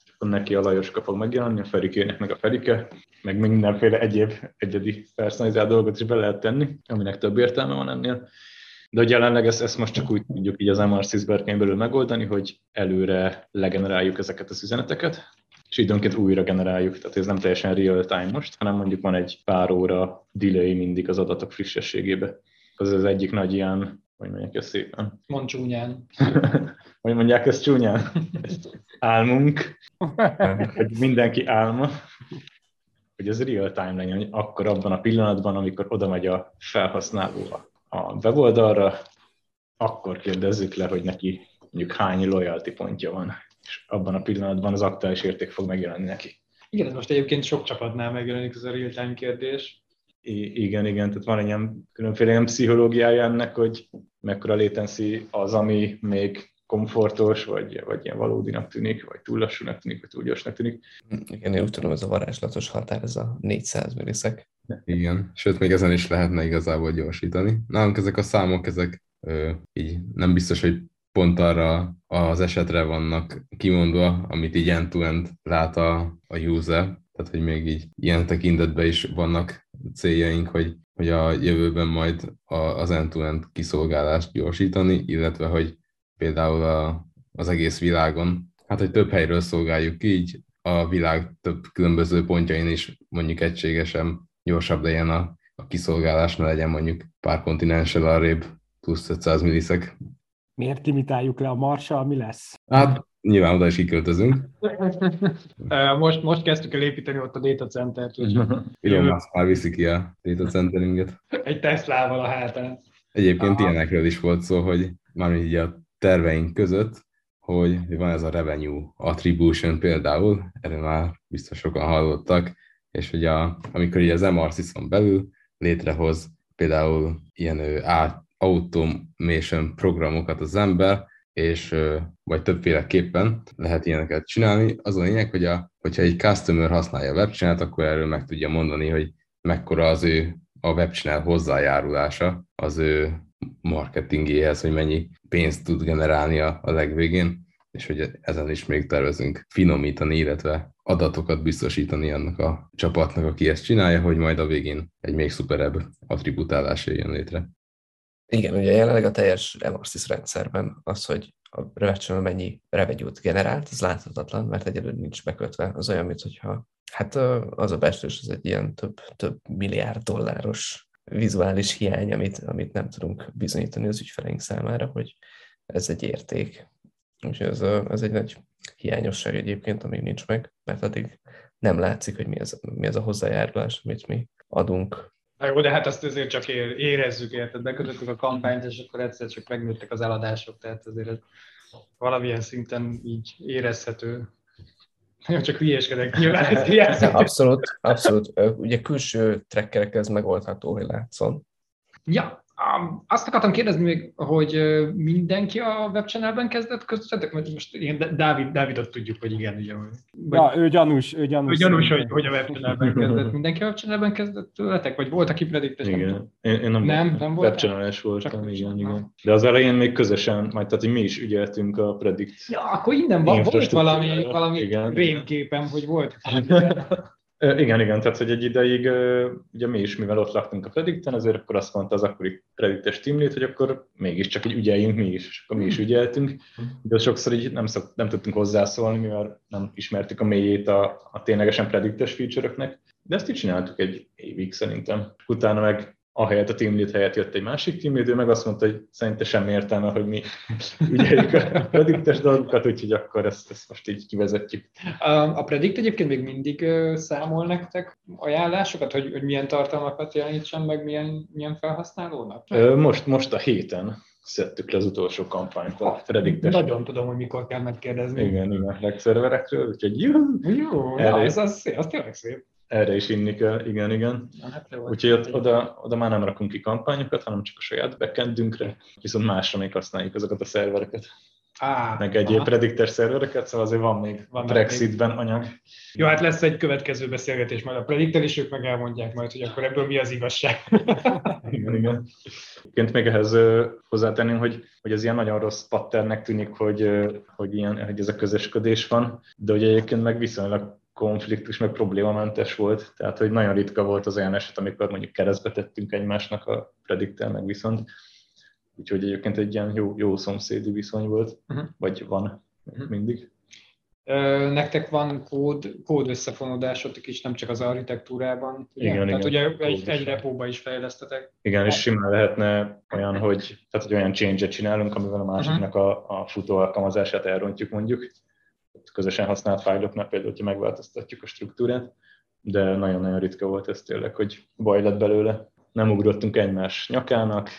Speaker 2: és akkor neki a Lajoska fog megjelenni, a Ferikének meg a Ferike, meg mindenféle egyéb egyedi personalizált dolgot is bele lehet tenni, aminek több értelme van ennél. De hogy jelenleg ezt, ezt most csak úgy tudjuk így az MRC berkein belül megoldani, hogy előre legeneráljuk ezeket az üzeneteket, és időnként újra generáljuk, tehát ez nem teljesen real time most, hanem mondjuk van egy pár óra delay mindig az adatok frissességébe. Az az egyik nagy ilyen hogy mondják ezt szépen.
Speaker 1: Mond csúnyán.
Speaker 2: hogy mondják ezt csúnyán? Álmunk, hogy mindenki álma, hogy ez real time legyen, hogy akkor abban a pillanatban, amikor oda megy a felhasználó a weboldalra, akkor kérdezzük le, hogy neki mondjuk hány loyalty pontja van, és abban a pillanatban az aktuális érték fog megjelenni neki.
Speaker 1: Igen, ez most egyébként sok csapatnál megjelenik ez a real-time kérdés.
Speaker 2: I- igen, igen, tehát van egy ilyen különféle ilyen pszichológiája ennek, hogy mekkora latency az, ami még komfortos, vagy, vagy ilyen valódinak tűnik, vagy túl lassúnak tűnik, vagy túl gyorsnak tűnik.
Speaker 7: Igen, én úgy tudom, ez a varázslatos határ, ez a 400 milliszek.
Speaker 4: Igen, sőt, még ezen is lehetne igazából gyorsítani. Nálunk ezek a számok, ezek ö, így nem biztos, hogy pont arra az esetre vannak kimondva, amit így end-to-end lát a, a user, tehát hogy még így ilyen tekintetben is vannak céljaink, hogy, hogy a jövőben majd a, az end-to-end kiszolgálást gyorsítani, illetve hogy például a, az egész világon, hát hogy több helyről szolgáljuk ki, így a világ több különböző pontjain is mondjuk egységesen gyorsabb legyen a, a kiszolgálás, ne legyen mondjuk pár kontinenssel arrébb plusz 500 milliszek.
Speaker 3: Miért limitáljuk le a marsal, mi lesz?
Speaker 4: Hát nyilván oda is kiköltözünk.
Speaker 1: most, most kezdtük el építeni ott a data centert,
Speaker 4: Elon Musk már viszi ki a data centeringet.
Speaker 1: egy Teslával a hátán.
Speaker 4: Egyébként
Speaker 1: Aha.
Speaker 4: ilyenekről is volt szó, hogy már így a terveink között, hogy van ez a revenue attribution például, erről már biztos sokan hallottak, és hogy a, amikor így az MRCIS-on belül létrehoz például ilyen á- automation programokat az ember, és vagy többféleképpen lehet ilyeneket csinálni. Az a lényeg, hogy a, hogyha egy customer használja a webchannel akkor erről meg tudja mondani, hogy mekkora az ő a webchannel hozzájárulása az ő marketingéhez, hogy mennyi pénzt tud generálni a, legvégén, és hogy ezen is még tervezünk finomítani, illetve adatokat biztosítani annak a csapatnak, aki ezt csinálja, hogy majd a végén egy még szuperebb attributálás jön létre.
Speaker 7: Igen, ugye jelenleg a teljes MRCIS rendszerben az, hogy a Revenue mennyi revenue-t generált, az láthatatlan, mert egyelőre nincs bekötve. Az olyan, mint hogyha hát az a becslés, az egy ilyen több, több milliárd dolláros vizuális hiány, amit, amit nem tudunk bizonyítani az ügyfeleink számára, hogy ez egy érték. Úgyhogy ez, ez egy nagy hiányosság egyébként, amíg nincs meg, mert addig nem látszik, hogy mi ez, mi ez a hozzájárulás, amit mi adunk
Speaker 1: Na jó, de hát azt azért csak ér- érezzük, érted? Bekötöttük a kampányt, és akkor egyszer csak megnőttek az eladások, tehát azért ez valamilyen szinten így érezhető. Nagyon csak hülyéskedek, nyilván ez hiányzik.
Speaker 7: Abszolút, abszolút. Ugye külső trekkerekkel ez megoldható, hogy látszon.
Speaker 1: Ja, azt akartam kérdezni még, hogy mindenki a webchannelben kezdett köztetek? Most igen, Dávid, Dávidot tudjuk, hogy igen, ugye. Vagy,
Speaker 3: Ja, ő gyanús, ő gyanús.
Speaker 1: gyanús, hogy, hogy a webchannelben kezdett. Mindenki a webchannelben kezdett tőletek? Vagy volt, aki prediktes?
Speaker 2: Igen, én, én nem,
Speaker 1: Nem, nem voltál?
Speaker 2: Webchannel-es voltam,
Speaker 1: Csak
Speaker 2: igen, igen. De az elején még közösen, majd tehát, hogy mi is ügyeltünk a Predict
Speaker 1: Ja, akkor innen van, volt valami, valami
Speaker 2: Igen.
Speaker 1: rémképem, hogy volt.
Speaker 2: Igen, igen, tehát hogy egy ideig, ugye mi is, mivel ott laktunk a Predicten, azért akkor azt mondta az akkori Predictes teamlead, hogy akkor mégiscsak így ügyeljünk mi is, és akkor mi is ügyeltünk, de sokszor így nem, szok, nem tudtunk hozzászólni, mivel nem ismertük a mélyét a, a ténylegesen Predictes feature-öknek, de ezt így csináltuk egy évig szerintem. Utána meg ahelyett a teamlead helyett jött egy másik teamlead, ő meg azt mondta, hogy szerinte semmi értelme, hogy mi ügyeljük a prediktes dolgokat, úgyhogy akkor ezt, ezt most így kivezetjük.
Speaker 1: A, Predict egyébként még mindig számol nektek ajánlásokat, hogy, hogy milyen tartalmakat jelenítsen meg milyen, milyen felhasználónak?
Speaker 2: Most, most a héten szedtük le az utolsó kampányt a prediktes.
Speaker 1: Nagyon tudom, hogy mikor kell megkérdezni.
Speaker 2: Igen, igen, legszerverekről, úgyhogy juhu,
Speaker 1: Jó,
Speaker 2: Erre-
Speaker 1: ez az, az tényleg szép.
Speaker 2: Erre is inni kell, igen, igen.
Speaker 1: Na, hát jó.
Speaker 2: Úgyhogy ott, oda, oda már nem rakunk ki kampányokat, hanem csak a saját backendünkre, viszont másra még használjuk azokat a szervereket,
Speaker 1: Á,
Speaker 2: meg egyéb
Speaker 1: aha.
Speaker 2: prediktes szervereket, szóval azért van még
Speaker 1: Van
Speaker 2: van
Speaker 1: még.
Speaker 2: Brexitben anyag.
Speaker 1: Jó, hát lesz egy következő beszélgetés majd a Predictel, és ők meg elmondják majd, hogy akkor ebből mi az igazság.
Speaker 2: Igen, igen. Egyébként még ehhez hozzátenném, hogy, hogy ez ilyen nagyon rossz patternnek tűnik, hogy, hogy, ilyen, hogy ez a közösködés van, de hogy egyébként meg viszonylag konfliktus, meg problémamentes volt, tehát hogy nagyon ritka volt az olyan eset, amikor mondjuk keresztbe tettünk egymásnak a prediktel, meg viszont. Úgyhogy egyébként egy ilyen jó, jó szomszédi viszony volt,
Speaker 1: Mhm.
Speaker 2: vagy van
Speaker 1: Mhm.
Speaker 2: mindig.
Speaker 1: Nektek van kód, kód összefonódásotok is, nem csak az architektúrában. Ugye?
Speaker 2: Igen,
Speaker 1: Tehát
Speaker 2: igen.
Speaker 1: ugye egy, egy
Speaker 2: is.
Speaker 1: repóba is fejlesztetek.
Speaker 2: Igen, és simán lehetne olyan, hogy, tehát, hogy olyan change-et csinálunk, amivel a másiknak a, a futó alkalmazását elrontjuk mondjuk. Közösen használt fájloknál például, hogyha megváltoztatjuk a struktúrát, de nagyon-nagyon ritka volt ez tényleg, hogy baj lett belőle. Nem ugrottunk egymás nyakának,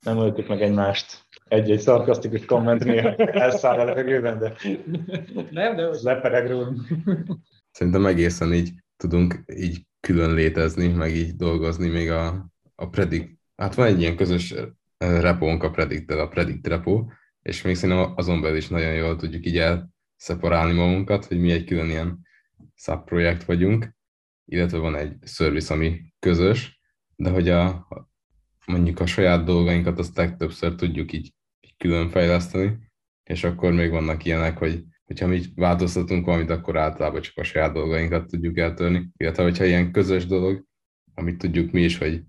Speaker 2: nem öltük meg egymást. Egy-egy szarkasztikus komment néha elszáll a levegőben, de
Speaker 1: Nem, de
Speaker 2: lepereg rólunk.
Speaker 4: Szerintem egészen így tudunk így külön létezni, meg így dolgozni, még a, a Predict, hát van egy ilyen közös eh, repónk a predict a Predict repo, és még szerintem azon belül is nagyon jól tudjuk így elszeparálni magunkat, hogy mi egy külön ilyen subprojekt vagyunk, illetve van egy service, ami közös, de hogy a, mondjuk a saját dolgainkat azt legtöbbször tudjuk így, így külön fejleszteni, és akkor még vannak ilyenek, hogy hogyha mi változtatunk valamit, akkor általában csak a saját dolgainkat tudjuk eltörni. Illetve, hogyha ilyen közös dolog, amit tudjuk mi is, hogy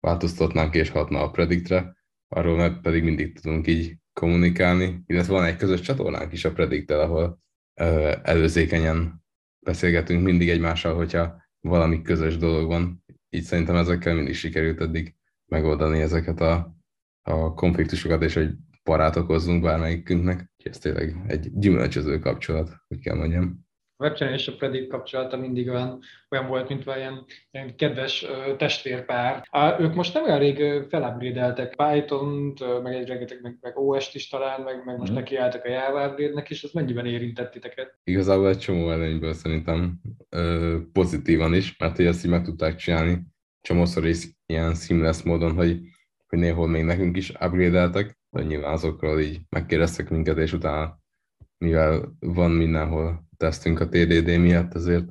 Speaker 4: változtatnánk és hatna a prediktre, arról meg pedig mindig tudunk így kommunikálni, illetve van egy közös csatornánk is a prediktel, ahol ö, előzékenyen beszélgetünk mindig egymással, hogyha valami közös dolog van. Így szerintem ezekkel mindig sikerült eddig megoldani ezeket a, a konfliktusokat, és hogy parát okozzunk bármelyikünknek. Ez tényleg egy gyümölcsöző kapcsolat, hogy kell mondjam.
Speaker 1: A webchannel és a Predict kapcsolata mindig olyan, olyan volt, mint olyan ilyen kedves testvérpár. Á, ők most nem olyan rég felupgrade-eltek Python-t, meg egy rengeteg, meg, meg OS-t is talán, meg, meg most
Speaker 4: Mhm.
Speaker 1: nekiálltak a Java upgrade-nek, és az mennyiben érintett titeket?
Speaker 4: Igazából egy csomó előnyből szerintem ö, pozitívan is, mert hogy ezt így meg tudták csinálni csomószor is ilyen seamless módon, hogy, hogy néhol még nekünk is upgrade-eltek, de nyilván azokról így megkérdeztek minket, és utána mivel van mindenhol tesztünk a TDD miatt, ezért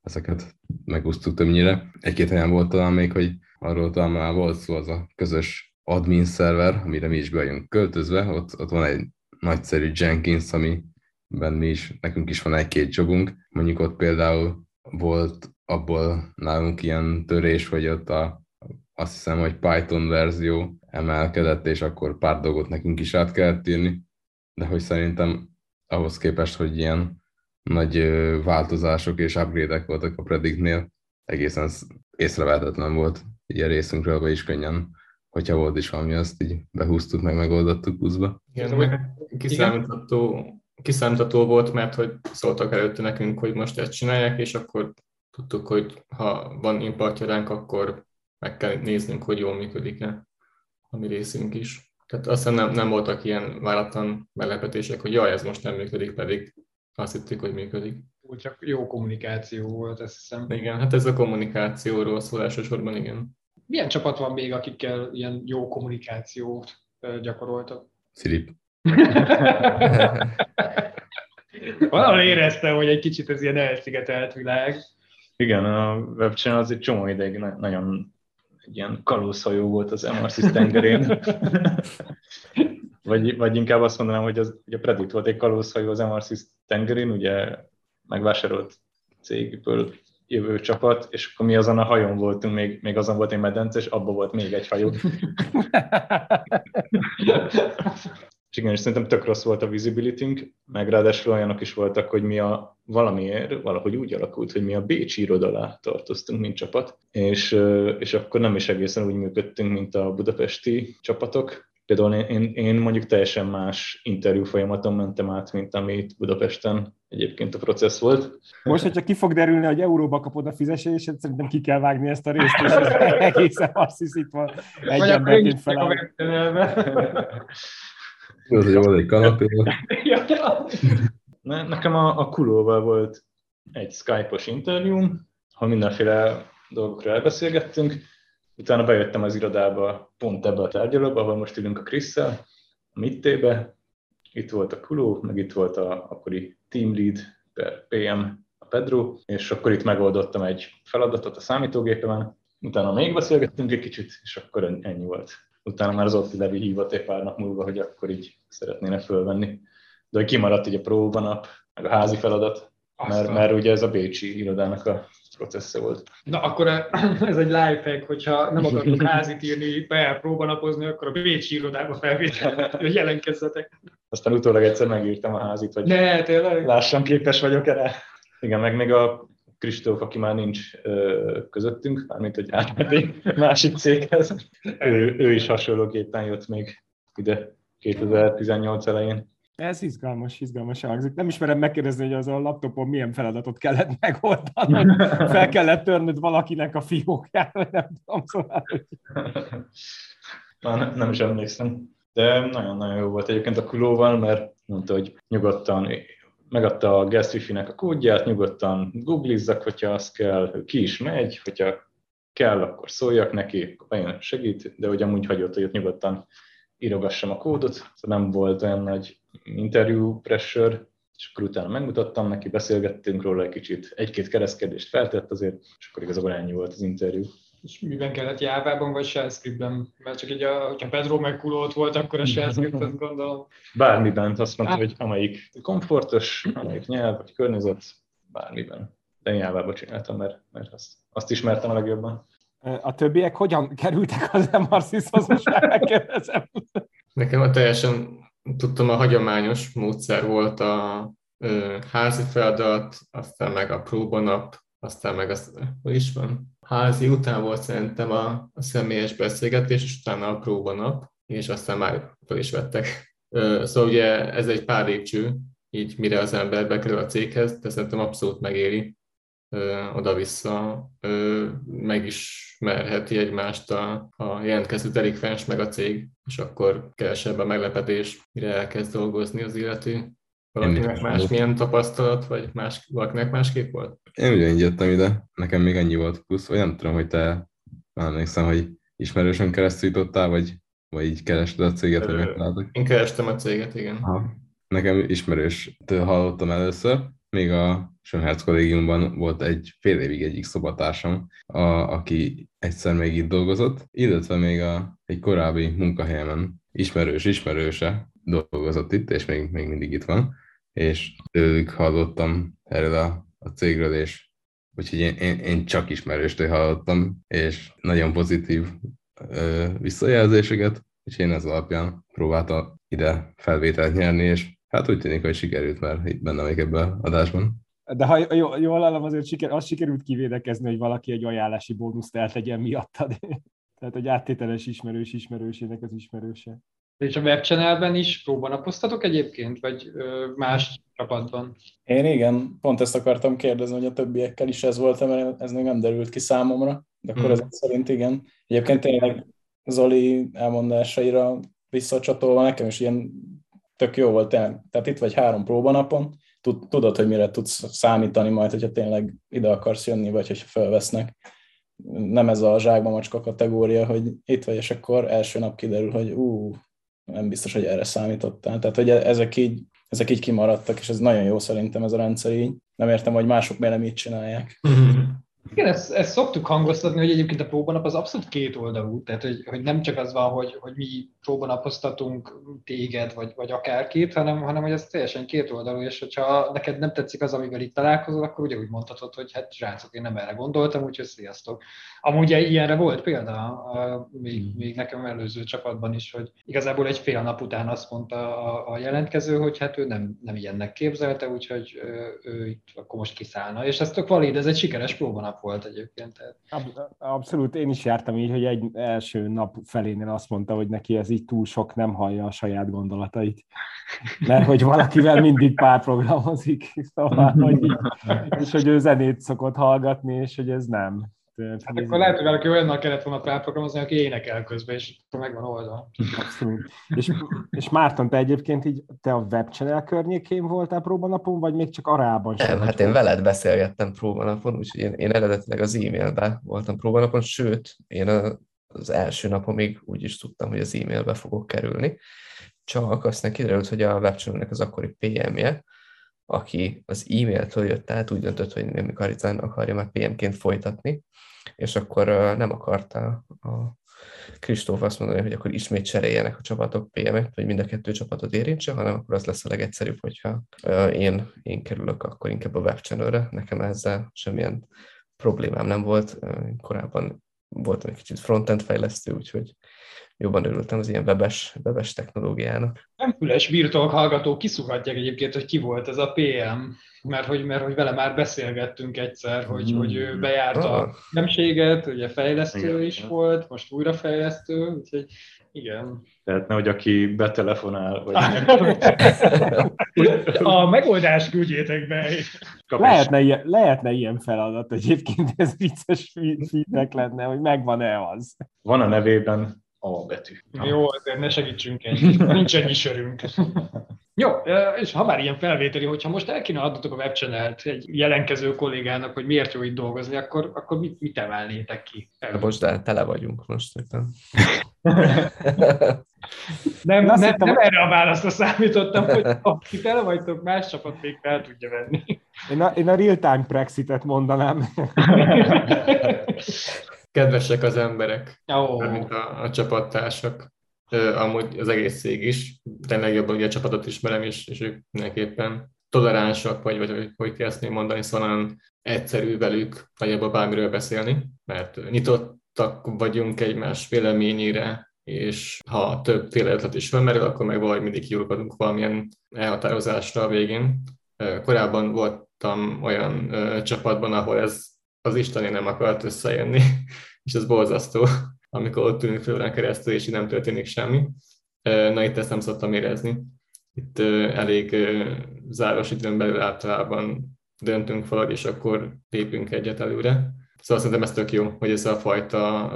Speaker 4: ezeket megúsztuk többnyire. Egy-két helyen volt talán még, hogy arról talán már volt szó, az a közös admin szerver, amire mi is be vagyunk költözve, ott, ott van egy nagyszerű Jenkins, amiben mi is, nekünk is van egy-két jobunk. Mondjuk ott például volt abból nálunk ilyen törés, hogy ott a, azt hiszem, hogy Python verzió emelkedett, és akkor pár dolgot nekünk is át kellett írni, de hogy szerintem ahhoz képest, hogy ilyen nagy változások és upgrade voltak a Predictnél, egészen sz- észrevehetetlen volt így a részünkről, be is könnyen, hogyha volt is valami, azt így behúztuk, meg megoldottuk buszba.
Speaker 6: Igen, meg kiszámítható, kiszámítható volt, mert hogy szóltak előtte nekünk, hogy most ezt csinálják, és akkor tudtuk, hogy ha van importja ránk, akkor meg kell néznünk, hogy jól működik-e a mi részünk is. Tehát aztán nem, nem voltak ilyen váratlan meglepetések, hogy jaj, ez most nem működik, pedig azt hittük, hogy működik.
Speaker 1: Úgy csak jó kommunikáció volt, azt hiszem.
Speaker 6: Igen, hát ez a kommunikációról szól elsősorban, igen.
Speaker 1: Milyen csapat van még, akikkel ilyen jó kommunikációt gyakoroltak?
Speaker 4: Szilip.
Speaker 1: Valahol éreztem, hogy egy kicsit ez ilyen elszigetelt világ.
Speaker 2: Igen, a webchannel az egy csomó ideig na- nagyon egy ilyen kalózhajó volt az MRC tengerén. vagy, vagy inkább azt mondanám, hogy, az, hogy a Predict volt egy kalózhajó az MRC tengerén, ugye megvásárolt cégből jövő csapat, és akkor mi azon a hajón voltunk, még, még azon volt egy medence, és abban volt még egy hajó. És igen, és szerintem tök rossz volt a visibility meg ráadásul olyanok is voltak, hogy mi a valamiért valahogy úgy alakult, hogy mi a Bécsi iroda alá tartoztunk, mint csapat, és, és akkor nem is egészen úgy működtünk, mint a budapesti csapatok. Például én, én, mondjuk teljesen más interjú folyamaton mentem át, mint amit Budapesten egyébként a processz volt.
Speaker 3: Most, hogyha ki fog derülni, hogy euróba kapod a fizetését, szerintem ki kell vágni ezt a részt, és ez egészen azt hisz itt van. Egy emberként feláll.
Speaker 4: Az, egy kanapé,
Speaker 2: nekem a, a Kulóval volt egy Skype-os interjúm, ha mindenféle dolgokról elbeszélgettünk, utána bejöttem az irodába, pont ebbe a tárgyalóba, ahol most ülünk a Krisszel, a Mittébe, itt volt a Kuló, meg itt volt a akkori team lead per PM, a Pedro, és akkor itt megoldottam egy feladatot a számítógépemen, utána még beszélgettünk egy kicsit, és akkor en- ennyi volt. Utána már az Otti Levi hívott egy pár nap múlva, hogy akkor így szeretnéne fölvenni. De kimaradt így a próbanap, meg a házi feladat, mert, mert ugye ez a Bécsi irodának a processze volt.
Speaker 1: Na akkor ez egy lifehack, hogyha nem akartok házit írni, be próbanapozni, akkor a Bécsi irodába felvétel, hogy jelenkezzetek.
Speaker 2: Aztán utólag egyszer megírtam a házit, hogy
Speaker 1: Ne, tényleg?
Speaker 2: lássam, képes vagyok erre. Igen, meg még a Kristóf, aki már nincs ö, közöttünk, mármint, hogy átment másik céghez, ő, ő is hasonlóképpen jött még ide 2018 elején.
Speaker 3: Ez izgalmas, izgalmas hangzik. Nem ismerem megkérdezni, hogy az a laptopon milyen feladatot kellett megoldani. Fel kellett törnöd valakinek a fiókját, vagy nem tudom, szóval. hogy-
Speaker 2: Már ne, nem is emlékszem. De nagyon-nagyon jó volt egyébként a kulóval, mert mondta, hogy nyugodtan megadta a guest wifi-nek a kódját, nyugodtan googlizzak, hogyha az kell, ki is megy, hogyha kell, akkor szóljak neki, bejön, segít, de hogy amúgy hagyott, hogy ott nyugodtan írogassam a kódot, szóval nem volt olyan nagy interview pressure, és akkor utána megmutattam neki, beszélgettünk róla egy kicsit, egy-két kereszkedést feltett azért, és akkor igazából ennyi volt az interjú.
Speaker 1: És miben kellett Jávában, vagy Shell scriptben? Mert csak így, a, hogyha Pedro meg Kulót volt, akkor a Shell script, azt gondolom.
Speaker 2: Bármiben, azt mondta, hogy amelyik komfortos, amelyik nyelv, vagy környezet, bármiben. De én Jávába csináltam, mert, mert azt, azt ismertem a legjobban.
Speaker 3: A többiek hogyan kerültek az MRC-hoz, most megkérdezem.
Speaker 6: Nekem a teljesen, tudtam, a hagyományos módszer volt a ö, házi feladat, aztán meg a próbanap, aztán meg az, hogy is van? Házi után volt szerintem a, a személyes beszélgetés, és utána a próbanap, és aztán már fel is vettek. Ö, szóval ugye ez egy pár lépcső, így mire az ember bekerül a céghez, de szerintem abszolút megéri oda-vissza, megismerheti egymást a, a jelentkező delikvens meg a cég, és akkor kevesebb a meglepetés, mire elkezd dolgozni az illető. Valakinek
Speaker 4: is
Speaker 6: más milyen tapasztalat, vagy más, valakinek másképp volt?
Speaker 4: Én ugyanígy jöttem ide, nekem még annyi volt plusz, vagy nem tudom, hogy te már emlékszem, hogy ismerősön keresztül jutottál, vagy, vagy így kerested a céget, vagy
Speaker 6: Ö,
Speaker 4: megtaláltad.
Speaker 6: Én kerestem a céget, igen.
Speaker 4: Aha. Nekem ismerőstől hallottam először, még a Sönherz kollégiumban volt egy fél évig egyik szobatársam, a, aki egyszer még itt dolgozott, illetve még a, egy korábbi munkahelyemen ismerős ismerőse dolgozott itt, és még, még mindig itt van, és tőlük hallottam erről a, a cégről, és úgyhogy én, én, én csak ismerőstől hallottam, és nagyon pozitív ö, visszajelzéseket, és én ez alapján próbáltam ide felvételt nyerni, és hát úgy tűnik, hogy sikerült, mert itt benne még ebben az adásban.
Speaker 3: De ha jól, jól hallom, azért siker, az sikerült kivédekezni, hogy valaki egy ajánlási bónuszt eltegyen miattad. Tehát, hogy áttételes ismerős ismerősének az ismerőse.
Speaker 1: És a webchannelben is próbanapoztatok egyébként, vagy ö, más csapatban?
Speaker 5: Én igen, pont ezt akartam kérdezni, hogy a többiekkel is ez volt, mert ez még nem derült ki számomra, de akkor
Speaker 6: Hmm.
Speaker 5: ezek szerint igen. Egyébként tényleg Zoli elmondásaira visszacsatolva nekem is ilyen tök jó volt. tényleg. Tehát itt vagy három próbanapon, tud- tudod, hogy mire tudsz számítani majd, hogyha tényleg ide akarsz jönni, vagy hogyha felvesznek. Nem ez a zsákba macska kategória, hogy itt vagy, és akkor első nap kiderül, hogy ú, nem biztos, hogy erre számítottál. Tehát, hogy ezek így, ezek így kimaradtak, és ez nagyon jó szerintem ez a rendszer így. Nem értem, hogy mások miért nem így csinálják.
Speaker 1: Igen, ezt, ezt szoktuk hangoztatni, hogy egyébként a próbanap az abszolút két oldalú, tehát hogy, hogy nem csak az van, hogy, hogy mi próbanapoztatunk téged, vagy, vagy akárkit, hanem, hanem hogy ez teljesen két oldalú, és hogyha neked nem tetszik az, amivel itt találkozol, akkor ugye úgy mondhatod, hogy hát srácok, én nem erre gondoltam, úgyhogy sziasztok. Amúgy ilyenre volt példa, még, még nekem előző csapatban is, hogy igazából egy fél nap után azt mondta a, a jelentkező, hogy hát ő nem, nem ilyennek képzelte, úgyhogy ő, ő itt akkor most kiszállna. És ez tök valid, ez egy sikeres próbanap volt egyébként. Tehát
Speaker 3: Ab- Abszolút, én is jártam így, hogy egy első nap felénél azt mondta, hogy neki ez így túl sok, nem hallja a saját gondolatait. Mert hogy valakivel mindig párprogramozik, szóval, hogy így, és hogy ő zenét szokott hallgatni, és hogy ez nem. Tehát,
Speaker 1: Hát
Speaker 3: ez-
Speaker 1: akkor lehet, hogy valaki olyannal kellett volna felprogramozni, aki énekel közben, és akkor megvan oldva.
Speaker 3: Abszolút. És, és Márton, te egyébként így, te a webchannel környékén voltál próbanapon, vagy még csak arában sem?
Speaker 7: Nem,
Speaker 3: vagy
Speaker 7: hát én veled beszélgettem próbanapon, úgyhogy én, én eredetileg az e-mailbe voltam próbanapon, sőt, én a, az első napomig úgy is tudtam, hogy az e-mailbe fogok kerülni. Csak aztán kiderült, hogy a webchannelnek az akkori PM-je, aki az e-mailtől jött át, úgy döntött, hogy nem Karizán akarja már PM-ként folytatni, és akkor nem akarta a Kristóf azt mondani, hogy akkor ismét cseréljenek a csapatok PM-et, hogy mind a kettő csapatot érintse, hanem akkor az lesz a legegyszerűbb, hogyha én, én kerülök akkor inkább a webchannelre, nekem ezzel semmilyen problémám nem volt. Korábban voltam egy kicsit frontend fejlesztő, úgyhogy jobban örültem az ilyen webes, webes technológiának.
Speaker 1: Nem füles virtual hallgatók kiszúrhatják egyébként, hogy ki volt ez a PM, mert hogy, mert hogy vele már beszélgettünk egyszer, hogy, mm. hogy ő bejárta ah. a nemséget, ugye fejlesztő igen. is volt, most újra fejlesztő, úgyhogy igen.
Speaker 2: Tehát nehogy aki betelefonál, vagy...
Speaker 1: a megoldást küldjétek be.
Speaker 3: Lehetne ilyen, lehetne ilyen feladat egyébként, ez vicces feedback lenne, hogy megvan-e az.
Speaker 2: Van a nevében A betű.
Speaker 1: Jó, azért ne segítsünk egy, nincs ennyi sörünk. Jó, és ha már ilyen felvételi, hogyha most el kéne adnotok a webchannelt egy jelenkező kollégának, hogy miért jó itt dolgozni, akkor, akkor mit, mit emelnétek ki?
Speaker 7: De most de tele vagyunk most éppen.
Speaker 1: nem, nem, hittem, nem erre a válaszra számítottam, hogy ti tele vagytok, más csapat még fel tudja venni.
Speaker 3: Én a, én a real-time Brexitet mondanám.
Speaker 6: Kedvesek az emberek,
Speaker 1: oh.
Speaker 6: mint a, a csapattársak amúgy az egész cég is, de legjobban ugye a csapatot ismerem, és, és ők mindenképpen toleránsak, vagy, vagy hogy kell ezt mondani, szóval egyszerű velük nagyjából bármiről beszélni, mert nyitottak vagyunk egymás véleményére, és ha többféle ötlet is felmerül, akkor meg valahogy mindig kiurkodunk valamilyen elhatározásra a végén. Korábban voltam olyan csapatban, ahol ez az Isteni nem akart összejönni, és ez borzasztó amikor ott ülünk fél órán keresztül, és így nem történik semmi. Na itt ezt nem szoktam érezni. Itt elég záros időn belül általában döntünk valahogy, és akkor lépünk egyet előre. Szóval szerintem ez tök jó, hogy ez a fajta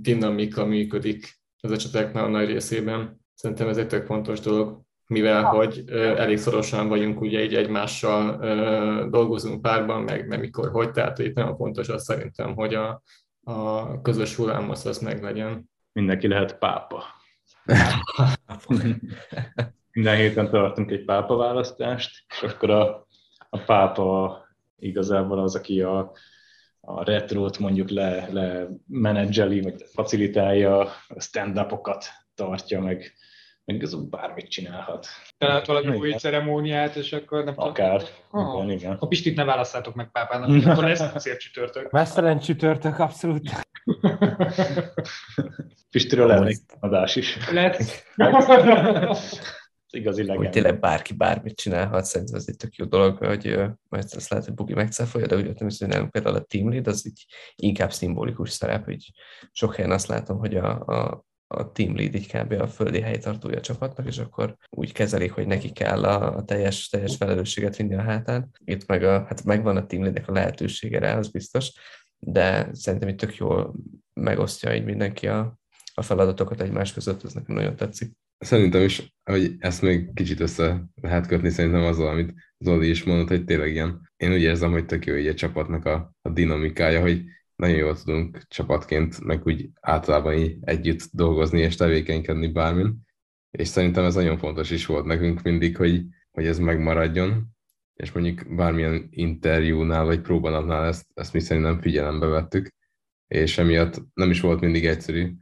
Speaker 6: dinamika működik az esetek nagyon nagy részében. Szerintem ez egy tök fontos dolog, mivel hogy elég szorosan vagyunk ugye így egymással dolgozunk párban, meg, meg mikor hogy, tehát itt nagyon fontos az szerintem, hogy a, a közös hullámhoz az meglegyen.
Speaker 2: Mindenki lehet pápa. Minden héten tartunk egy pápa választást, és akkor a, a pápa igazából az, aki a, a retrót mondjuk le, le menedzseli, vagy facilitálja, a stand-upokat tartja, meg, meg az bármit csinálhat.
Speaker 1: Tehát valami új ceremóniát, és akkor nem
Speaker 2: Akár. Oh. Igen, igen.
Speaker 1: A Pistit ne válasszátok meg pápának, akkor lesz szép csütörtök.
Speaker 3: Mesztelen csütörtök, abszolút.
Speaker 2: Pistiről lesz adás is.
Speaker 1: Lesz.
Speaker 2: Igazi legenda.
Speaker 7: Hogy tényleg bárki bármit csinálhat, szerintem ez egy tök jó dolog, hogy majd ezt lehet, hogy Bugi megcáfolja, de úgy értem, hogy nálunk például a team lead, az így inkább szimbolikus szerep, hogy sok helyen azt látom, hogy a, a a team lead így kb. a földi helytartója a csapatnak, és akkor úgy kezelik, hogy neki kell a, a teljes, teljes felelősséget vinni a hátán. Itt meg a, hát megvan a team leadnek a lehetősége rá, az biztos, de szerintem itt tök jól megosztja így mindenki a, a feladatokat egymás között, ez nekem nagyon tetszik.
Speaker 4: Szerintem is, hogy ezt még kicsit össze lehet kötni szerintem azzal, amit Zoli is mondott, hogy tényleg ilyen. Én úgy érzem, hogy tök jó egy csapatnak a, a dinamikája, hogy nagyon jól tudunk csapatként, meg úgy általában így együtt dolgozni és tevékenykedni bármin. És szerintem ez nagyon fontos is volt nekünk mindig, hogy, hogy ez megmaradjon, és mondjuk bármilyen interjúnál vagy próbanapnál ezt, ezt mi szerintem figyelembe vettük, és emiatt nem is volt mindig egyszerű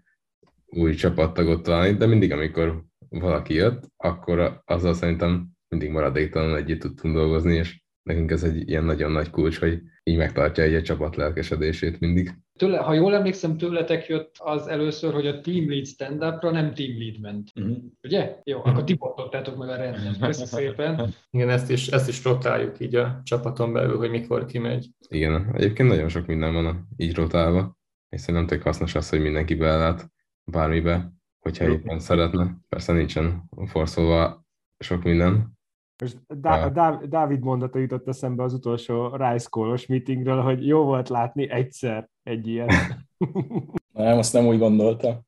Speaker 4: új csapattagot találni, de mindig, amikor valaki jött, akkor azzal szerintem mindig maradéktalanul együtt tudtunk dolgozni, és nekünk ez egy ilyen nagyon nagy kulcs, hogy így megtartja egy, egy csapat lelkesedését mindig.
Speaker 1: Tőle, ha jól emlékszem, tőletek jött az először, hogy a Team Lead stand upra nem Team Lead ment. Uh-huh. Ugye? Jó, uh-huh. akkor ti bontottátok meg a rendet. Köszönöm szépen.
Speaker 6: Igen, ezt is, ezt is rotáljuk így a csapaton belül, hogy mikor kimegy.
Speaker 4: Igen, egyébként nagyon sok minden van így rotálva, és szerintem tök hasznos az, hogy mindenki belát bármibe, hogyha éppen szeretne. Persze nincsen forszolva sok minden,
Speaker 3: most Dá- Dá- Dávid mondata jutott eszembe az utolsó Rice Call-os meetingről, hogy jó volt látni egyszer egy ilyet.
Speaker 5: Nem, azt nem úgy gondoltam.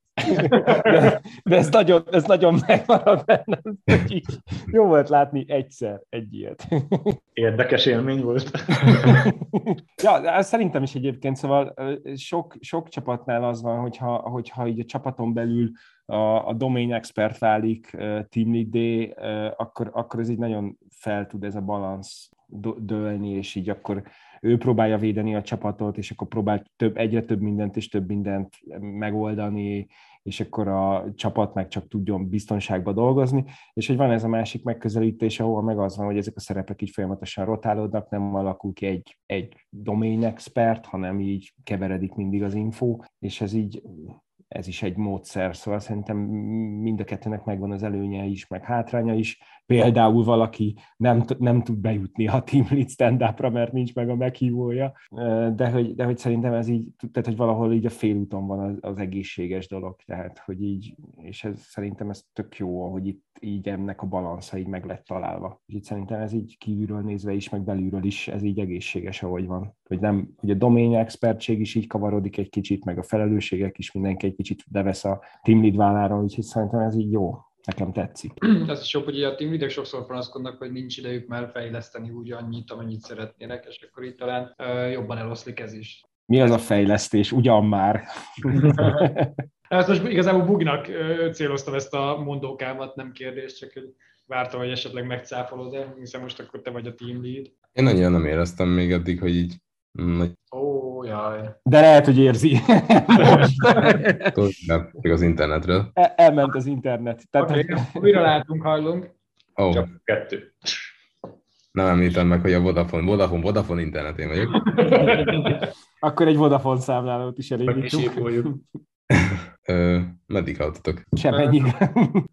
Speaker 3: De, de ez, nagyon, ez nagyon megmarad bennem, hogy jó volt látni egyszer egy ilyet.
Speaker 2: Érdekes élmény volt.
Speaker 3: ja, szerintem is egyébként, szóval sok, sok csapatnál az van, hogyha, hogyha így a csapaton belül a, a domain expert válik team lead akkor, akkor ez így nagyon fel tud ez a balansz dőlni, és így akkor ő próbálja védeni a csapatot, és akkor próbál több, egyre több mindent és több mindent megoldani, és akkor a csapat meg csak tudjon biztonságban dolgozni, és hogy van ez a másik megközelítés, ahol meg az van, hogy ezek a szerepek így folyamatosan rotálódnak, nem alakul ki egy, egy domain expert, hanem így keveredik mindig az info, és ez így ez is egy módszer, szóval szerintem mind a kettőnek megvan az előnye is, meg hátránya is. Például valaki nem, nem tud bejutni a Team Lead stand mert nincs meg a meghívója, de hogy, de hogy szerintem ez így, tehát hogy valahol így a félúton van az, az egészséges dolog, tehát hogy így, és ez, szerintem ez tök jó, hogy itt így ennek a balansza így meg lett találva. Itt szerintem ez így kívülről nézve is, meg belülről is, ez így egészséges, ahogy van. Hogy, nem, hogy a domain expertség is így kavarodik egy kicsit, meg a felelősségek is mindenki egy kicsit levesz a team lead vállára, úgyhogy szerintem ez így jó. Nekem tetszik.
Speaker 1: Ez is jó, hogy a team leadek sokszor panaszkodnak, hogy nincs idejük már fejleszteni úgy annyit, amennyit szeretnének, és akkor itt talán jobban eloszlik ez is.
Speaker 3: Mi az a fejlesztés? Ugyan már.
Speaker 1: Ezt most igazából Bugnak céloztam ezt a mondókámat, nem kérdés, csak hogy vártam, hogy esetleg megcáfolod, de hiszen most akkor te vagy a team lead.
Speaker 4: Én annyira nem éreztem még eddig, hogy így.
Speaker 1: Ó, jaj.
Speaker 3: De lehet, hogy érzi.
Speaker 4: nem, az internetről.
Speaker 3: El, elment az internet.
Speaker 1: Tehát... Okay, újra látunk, hallunk.
Speaker 4: Oh.
Speaker 2: Csak kettő.
Speaker 4: Nem említem meg, hogy a Vodafone, Vodafone, Vodafone internetén vagyok.
Speaker 3: Akkor egy Vodafone számlálót is elindítunk.
Speaker 4: Meddig haltotok?
Speaker 3: Semennyi.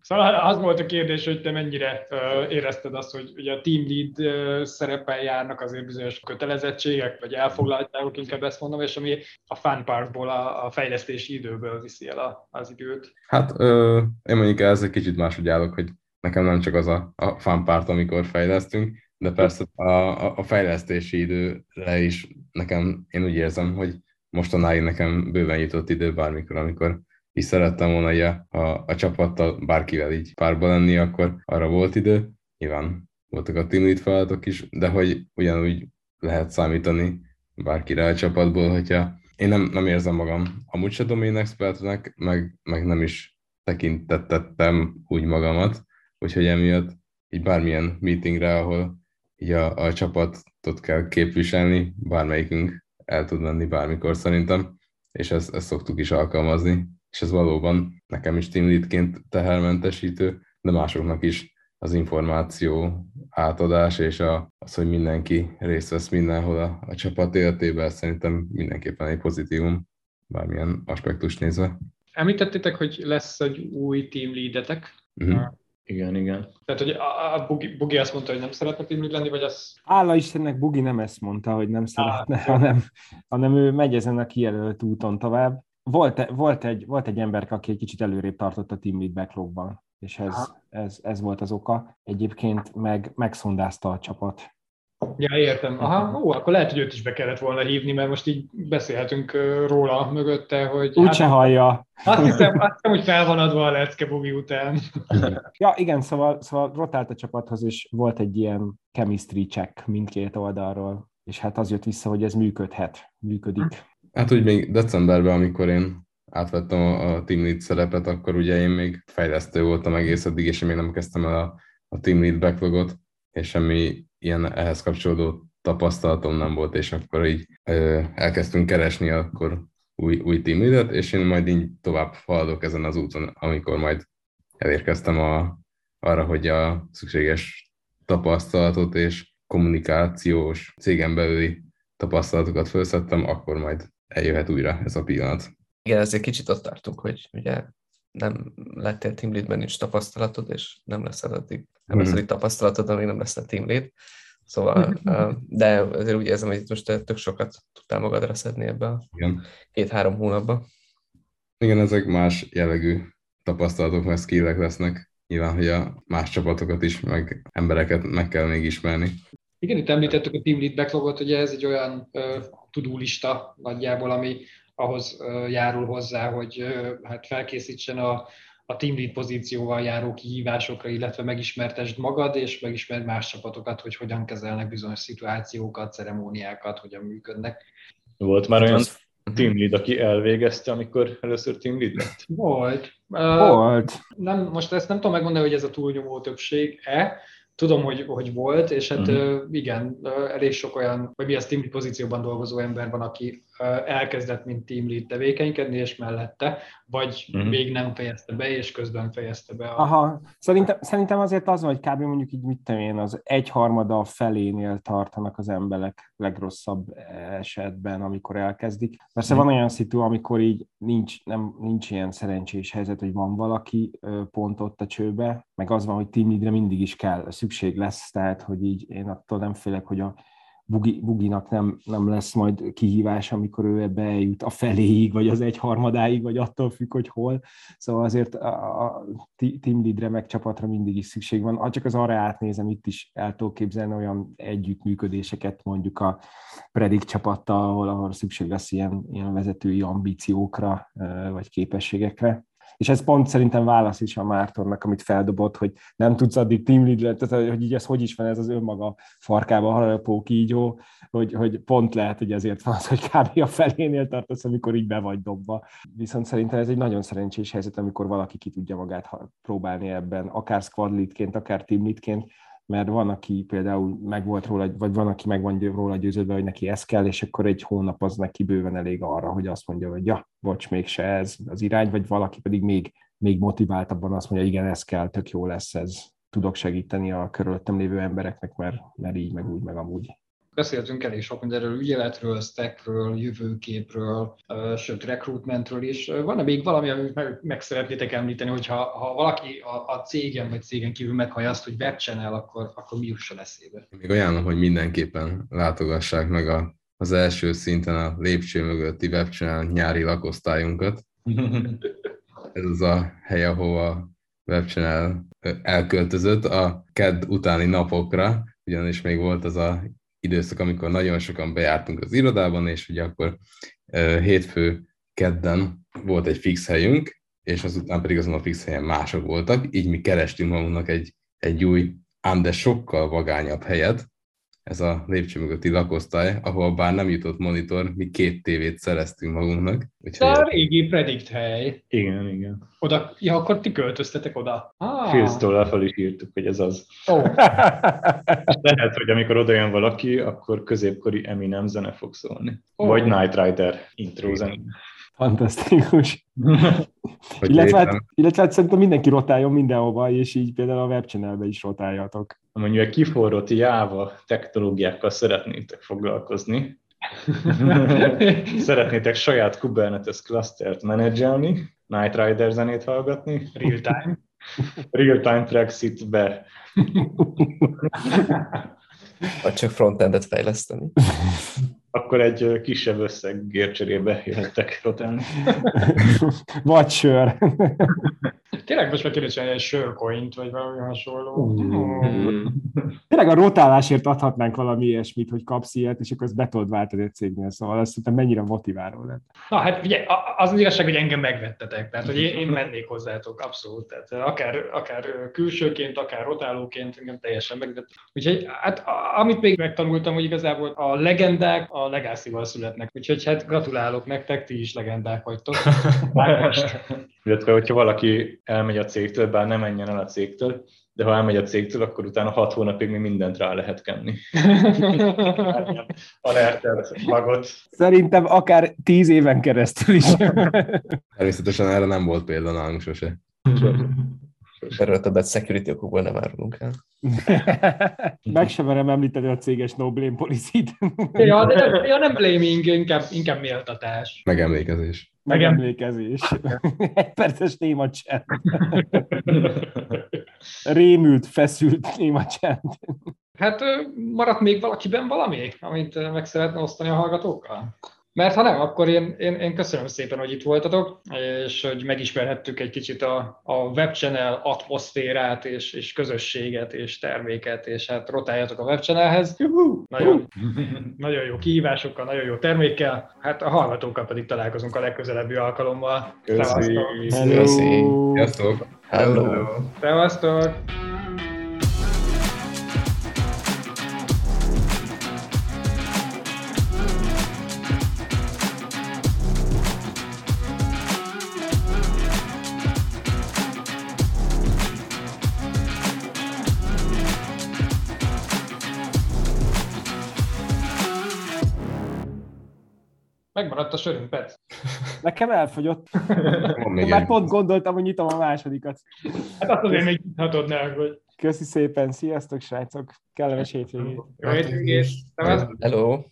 Speaker 1: Szóval az volt a kérdés, hogy te mennyire érezted azt, hogy ugye a team lead szerepel járnak azért bizonyos kötelezettségek, vagy elfoglaltságok, inkább ezt mondom, és ami a fun partból, a, a fejlesztési időből viszi el a, az időt.
Speaker 4: Hát ö, én mondjuk ez egy kicsit máshogy állok, hogy nekem nem csak az a, a fun part, amikor fejlesztünk, de persze a, a, a fejlesztési időre is nekem, én úgy érzem, hogy mostanáig nekem bőven jutott idő bármikor, amikor is szerettem volna a, a, a csapattal bárkivel így párba lenni, akkor arra volt idő. Nyilván voltak a team lead feladatok is, de hogy ugyanúgy lehet számítani bárkire a csapatból, hogyha én nem, nem érzem magam amúgy se domain expertnek, meg, meg nem is tekintettem úgy magamat, úgyhogy emiatt így bármilyen meetingre, ahol így a, a csapatot kell képviselni, bármelyikünk el tud menni bármikor szerintem, és ezt, ezt szoktuk is alkalmazni, és ez valóban nekem is team leadként tehermentesítő, de másoknak is az információ átadás, és a, az, hogy mindenki részt vesz mindenhol a, a csapat életében, szerintem mindenképpen egy pozitívum, bármilyen aspektust nézve.
Speaker 1: Említettétek, hogy lesz egy új team leadetek. Uh-huh.
Speaker 2: Igen, igen.
Speaker 1: Tehát, hogy a, a Bugi, Bugi azt mondta, hogy nem szeretne team lenni, vagy az...
Speaker 3: Álla Istennek Bugi nem ezt mondta, hogy nem szeretne, ah, hanem, hanem ő megy ezen a kijelölt úton tovább. Volt, volt, egy, volt egy ember, aki egy kicsit előrébb tartott a team lead backlogban, és ez, ez, ez volt az oka. Egyébként meg megszondázta a csapat
Speaker 1: Ja, értem. Aha, ó, akkor lehet, hogy őt is be kellett volna hívni, mert most így beszélhetünk róla mögötte, hogy...
Speaker 3: Úgyse hát, hallja.
Speaker 1: Azt hiszem, azt hiszem, hogy fel van adva a lecke Bugi után.
Speaker 3: ja, igen, szóval, szóval rotált a csapathoz, és volt egy ilyen chemistry check mindkét oldalról, és hát az jött vissza, hogy ez működhet, működik.
Speaker 4: Hát úgy még decemberben, amikor én átvettem a team lead szerepet, akkor ugye én még fejlesztő voltam egész addig, és én még nem kezdtem el a, a team lead backlogot, és semmi ilyen ehhez kapcsolódó tapasztalatom nem volt, és akkor így ö, elkezdtünk keresni akkor új, új team és én majd így tovább haladok ezen az úton, amikor majd elérkeztem a, arra, hogy a szükséges tapasztalatot és kommunikációs cégen belüli tapasztalatokat felszettem, akkor majd eljöhet újra ez a pillanat.
Speaker 7: Igen, ezért kicsit ott tartunk, hogy ugye nem lettél team leadben, nincs tapasztalatod, és nem lesz addig, nem lesz addig tapasztalatod, amíg nem lesz a team lead. Szóval, de azért úgy érzem, hogy itt most tök sokat tudtál magadra szedni ebbe a két-három hónapban.
Speaker 4: Igen, ezek más jellegű tapasztalatok, mert skillek lesznek. Nyilván, hogy a más csapatokat is, meg embereket meg kell még ismerni.
Speaker 1: Igen, itt említettük a Team Lead Backlogot, hogy ez egy olyan uh, tudulista nagyjából, ami ahhoz járul hozzá, hogy hát felkészítsen a, a team lead pozícióval járó kihívásokra, illetve megismertesd magad, és megismerd más csapatokat, hogy hogyan kezelnek bizonyos szituációkat, ceremóniákat, hogyan működnek.
Speaker 2: Volt már olyan team lead, aki elvégezte, amikor először team lead lett?
Speaker 1: Volt.
Speaker 3: Volt.
Speaker 1: Uh, nem, most ezt nem tudom megmondani, hogy ez a túlnyomó többség-e, tudom, hogy, hogy volt, és hát
Speaker 2: Mhm.
Speaker 1: uh igen, elég sok olyan, vagy mi az team pozícióban dolgozó ember van, aki elkezdett, mint team lead tevékenykedni, és mellette, vagy
Speaker 2: Mhm.
Speaker 1: még nem fejezte be, és közben fejezte be a...
Speaker 3: Aha, szerintem, szerintem azért az van, hogy kb. mondjuk így mit tudom én, az egyharmada a felénél tartanak az emberek legrosszabb esetben, amikor elkezdik. Persze van olyan szitu, amikor így nincs, nem, nincs ilyen szerencsés helyzet, hogy van valaki pont ott a csőbe, meg az van, hogy team leadre mindig is kell, szükség lesz, tehát hogy így én attól nem félek, hogy a Bugi, Buginak nem, nem lesz majd kihívás, amikor ő ebbe eljut a feléig, vagy az egyharmadáig, vagy attól függ, hogy hol. Szóval azért a, a team leadre meg csapatra mindig is szükség van. Csak az arra átnézem, itt is el tudok képzelni olyan együttműködéseket mondjuk a Predict csapattal, ahol, ahol szükség lesz ilyen, ilyen vezetői ambíciókra, vagy képességekre. És ez pont szerintem válasz is a Mártonnak, amit feldobott, hogy nem tudsz addig team lead tehát hogy így ez hogy is van ez az önmaga farkába harapó kígyó, hogy, hogy pont lehet, hogy ezért van az, hogy kb. a felénél tartasz, amikor így be vagy dobva. Viszont szerintem ez egy nagyon szerencsés helyzet, amikor valaki ki tudja magát próbálni ebben, akár squad leadként, akár team leadként, mert van, aki például meg volt róla, vagy van, aki meg van róla győződve, hogy neki ez kell, és akkor egy hónap az neki bőven elég arra, hogy azt mondja, hogy ja, bocs, mégse ez az irány, vagy valaki pedig még, még motiváltabban azt mondja, igen, ez kell, tök jó lesz ez, tudok segíteni a körülöttem lévő embereknek, mert, mert így, meg úgy, meg amúgy.
Speaker 1: Beszéltünk elég sok mindenről, ügyeletről, stackről, jövőképről, sőt, recruitmentről is. Van-e még valami, amit meg, meg szeretnétek említeni, hogyha ha valaki a, a cégen vagy cégen kívül meghallja azt, hogy webchannel, akkor, akkor mi jusson eszébe?
Speaker 4: Még ajánlom, hogy mindenképpen látogassák meg a, az első szinten a lépcső mögötti webchannel nyári lakosztályunkat. Ez az a hely, ahova webchannel elköltözött a KED utáni napokra, ugyanis még volt az a időszak, amikor nagyon sokan bejártunk az irodában, és ugye akkor hétfő kedden volt egy fix helyünk, és azután pedig azon a fix helyen mások voltak, így mi kerestünk magunknak egy, egy új, ám de sokkal vagányabb helyet, ez a lépcső mögötti lakosztály, ahol bár nem jutott monitor, mi két tévét szereztünk magunknak.
Speaker 1: De a
Speaker 4: Úgyhogy
Speaker 1: régi predict hely.
Speaker 2: Igen, igen.
Speaker 1: Oda, ja, akkor ti költöztetek oda. Ah,
Speaker 2: Filztól fel is írtuk, hogy ez az.
Speaker 1: Ó,
Speaker 2: Lehet, hogy amikor oda jön valaki, akkor középkori Eminem zene fog szólni.
Speaker 1: Ó.
Speaker 2: Vagy Night Rider intro zene.
Speaker 3: Fantasztikus. Illetve, hát, illetve hát szerintem mindenki rotáljon mindenhova, és így például a webchannelbe is rotáljatok.
Speaker 2: Mondjuk a kiforrott Java technológiákkal szeretnétek foglalkozni, szeretnétek saját Kubernetes clustert menedzselni, Night Rider zenét hallgatni,
Speaker 1: real time.
Speaker 2: real-time Brexit be.
Speaker 7: Vagy csak frontendet fejleszteni.
Speaker 2: Akkor egy kisebb összegért cserébe jöhettek rotálni.
Speaker 3: Vagy sör.
Speaker 1: Tényleg most meg kéne csinálni egy sörcoint, vagy valami hasonló.
Speaker 3: Mm. Tényleg a rotálásért adhatnánk valami ilyesmit, hogy kapsz ilyet, és akkor ezt be tudod váltani egy cégnél, szóval azt szerintem mennyire motiváló lett.
Speaker 1: Na hát ugye, az az igazság, hogy engem megvettetek, tehát hogy én, én mennék hozzátok, abszolút. Tehát akár, akár külsőként, akár rotálóként engem teljesen megvett. Úgyhogy hát amit még megtanultam, hogy igazából a legendák a legacy születnek. Úgyhogy hát gratulálok nektek, ti is legendák vagytok.
Speaker 2: Illetve, hogyha valaki elmegy a cégtől, bár nem menjen el a cégtől, de ha elmegy a cégtől, akkor utána hat hónapig még mindent rá lehet kenni. Alertelt magot.
Speaker 3: Szerintem akár tíz éven keresztül is.
Speaker 4: Természetesen erre nem volt példa nálunk sose.
Speaker 7: Erről többet security okokból nem árulunk el.
Speaker 3: Meg sem merem említeni a céges no blame policy-t.
Speaker 1: ja, de nem, ja, nem blaming, inkább, inkább méltatás.
Speaker 4: Megemlékezés.
Speaker 3: Megemlékezés. Egy perces néma csend. Rémült, feszült néma csend.
Speaker 1: Hát maradt még valakiben valami, amit meg szeretne osztani a hallgatókkal? Mert ha nem, akkor én, én, én köszönöm szépen, hogy itt voltatok, és hogy megismerhettük egy kicsit a, a webchannel atmoszférát, és, és közösséget, és terméket, és hát rotáljatok a webchannelhez. Nagyon, nagyon jó kihívásokkal, nagyon jó termékkel, hát a hallgatókkal pedig találkozunk a legközelebbi alkalommal.
Speaker 2: Köszi.
Speaker 7: Hello.
Speaker 4: Sziasztok!
Speaker 7: Hello.
Speaker 1: Szevasztok! A sörünk, Pet.
Speaker 3: Nekem elfogyott.
Speaker 4: Még
Speaker 3: Én már pont gondoltam, hogy nyitom a másodikat.
Speaker 1: Hát azt azért még nyithatod ne, hogy
Speaker 3: Köszi szépen, sziasztok srácok, kellemes hétvégét.
Speaker 1: jó hétvégét.
Speaker 7: Hello!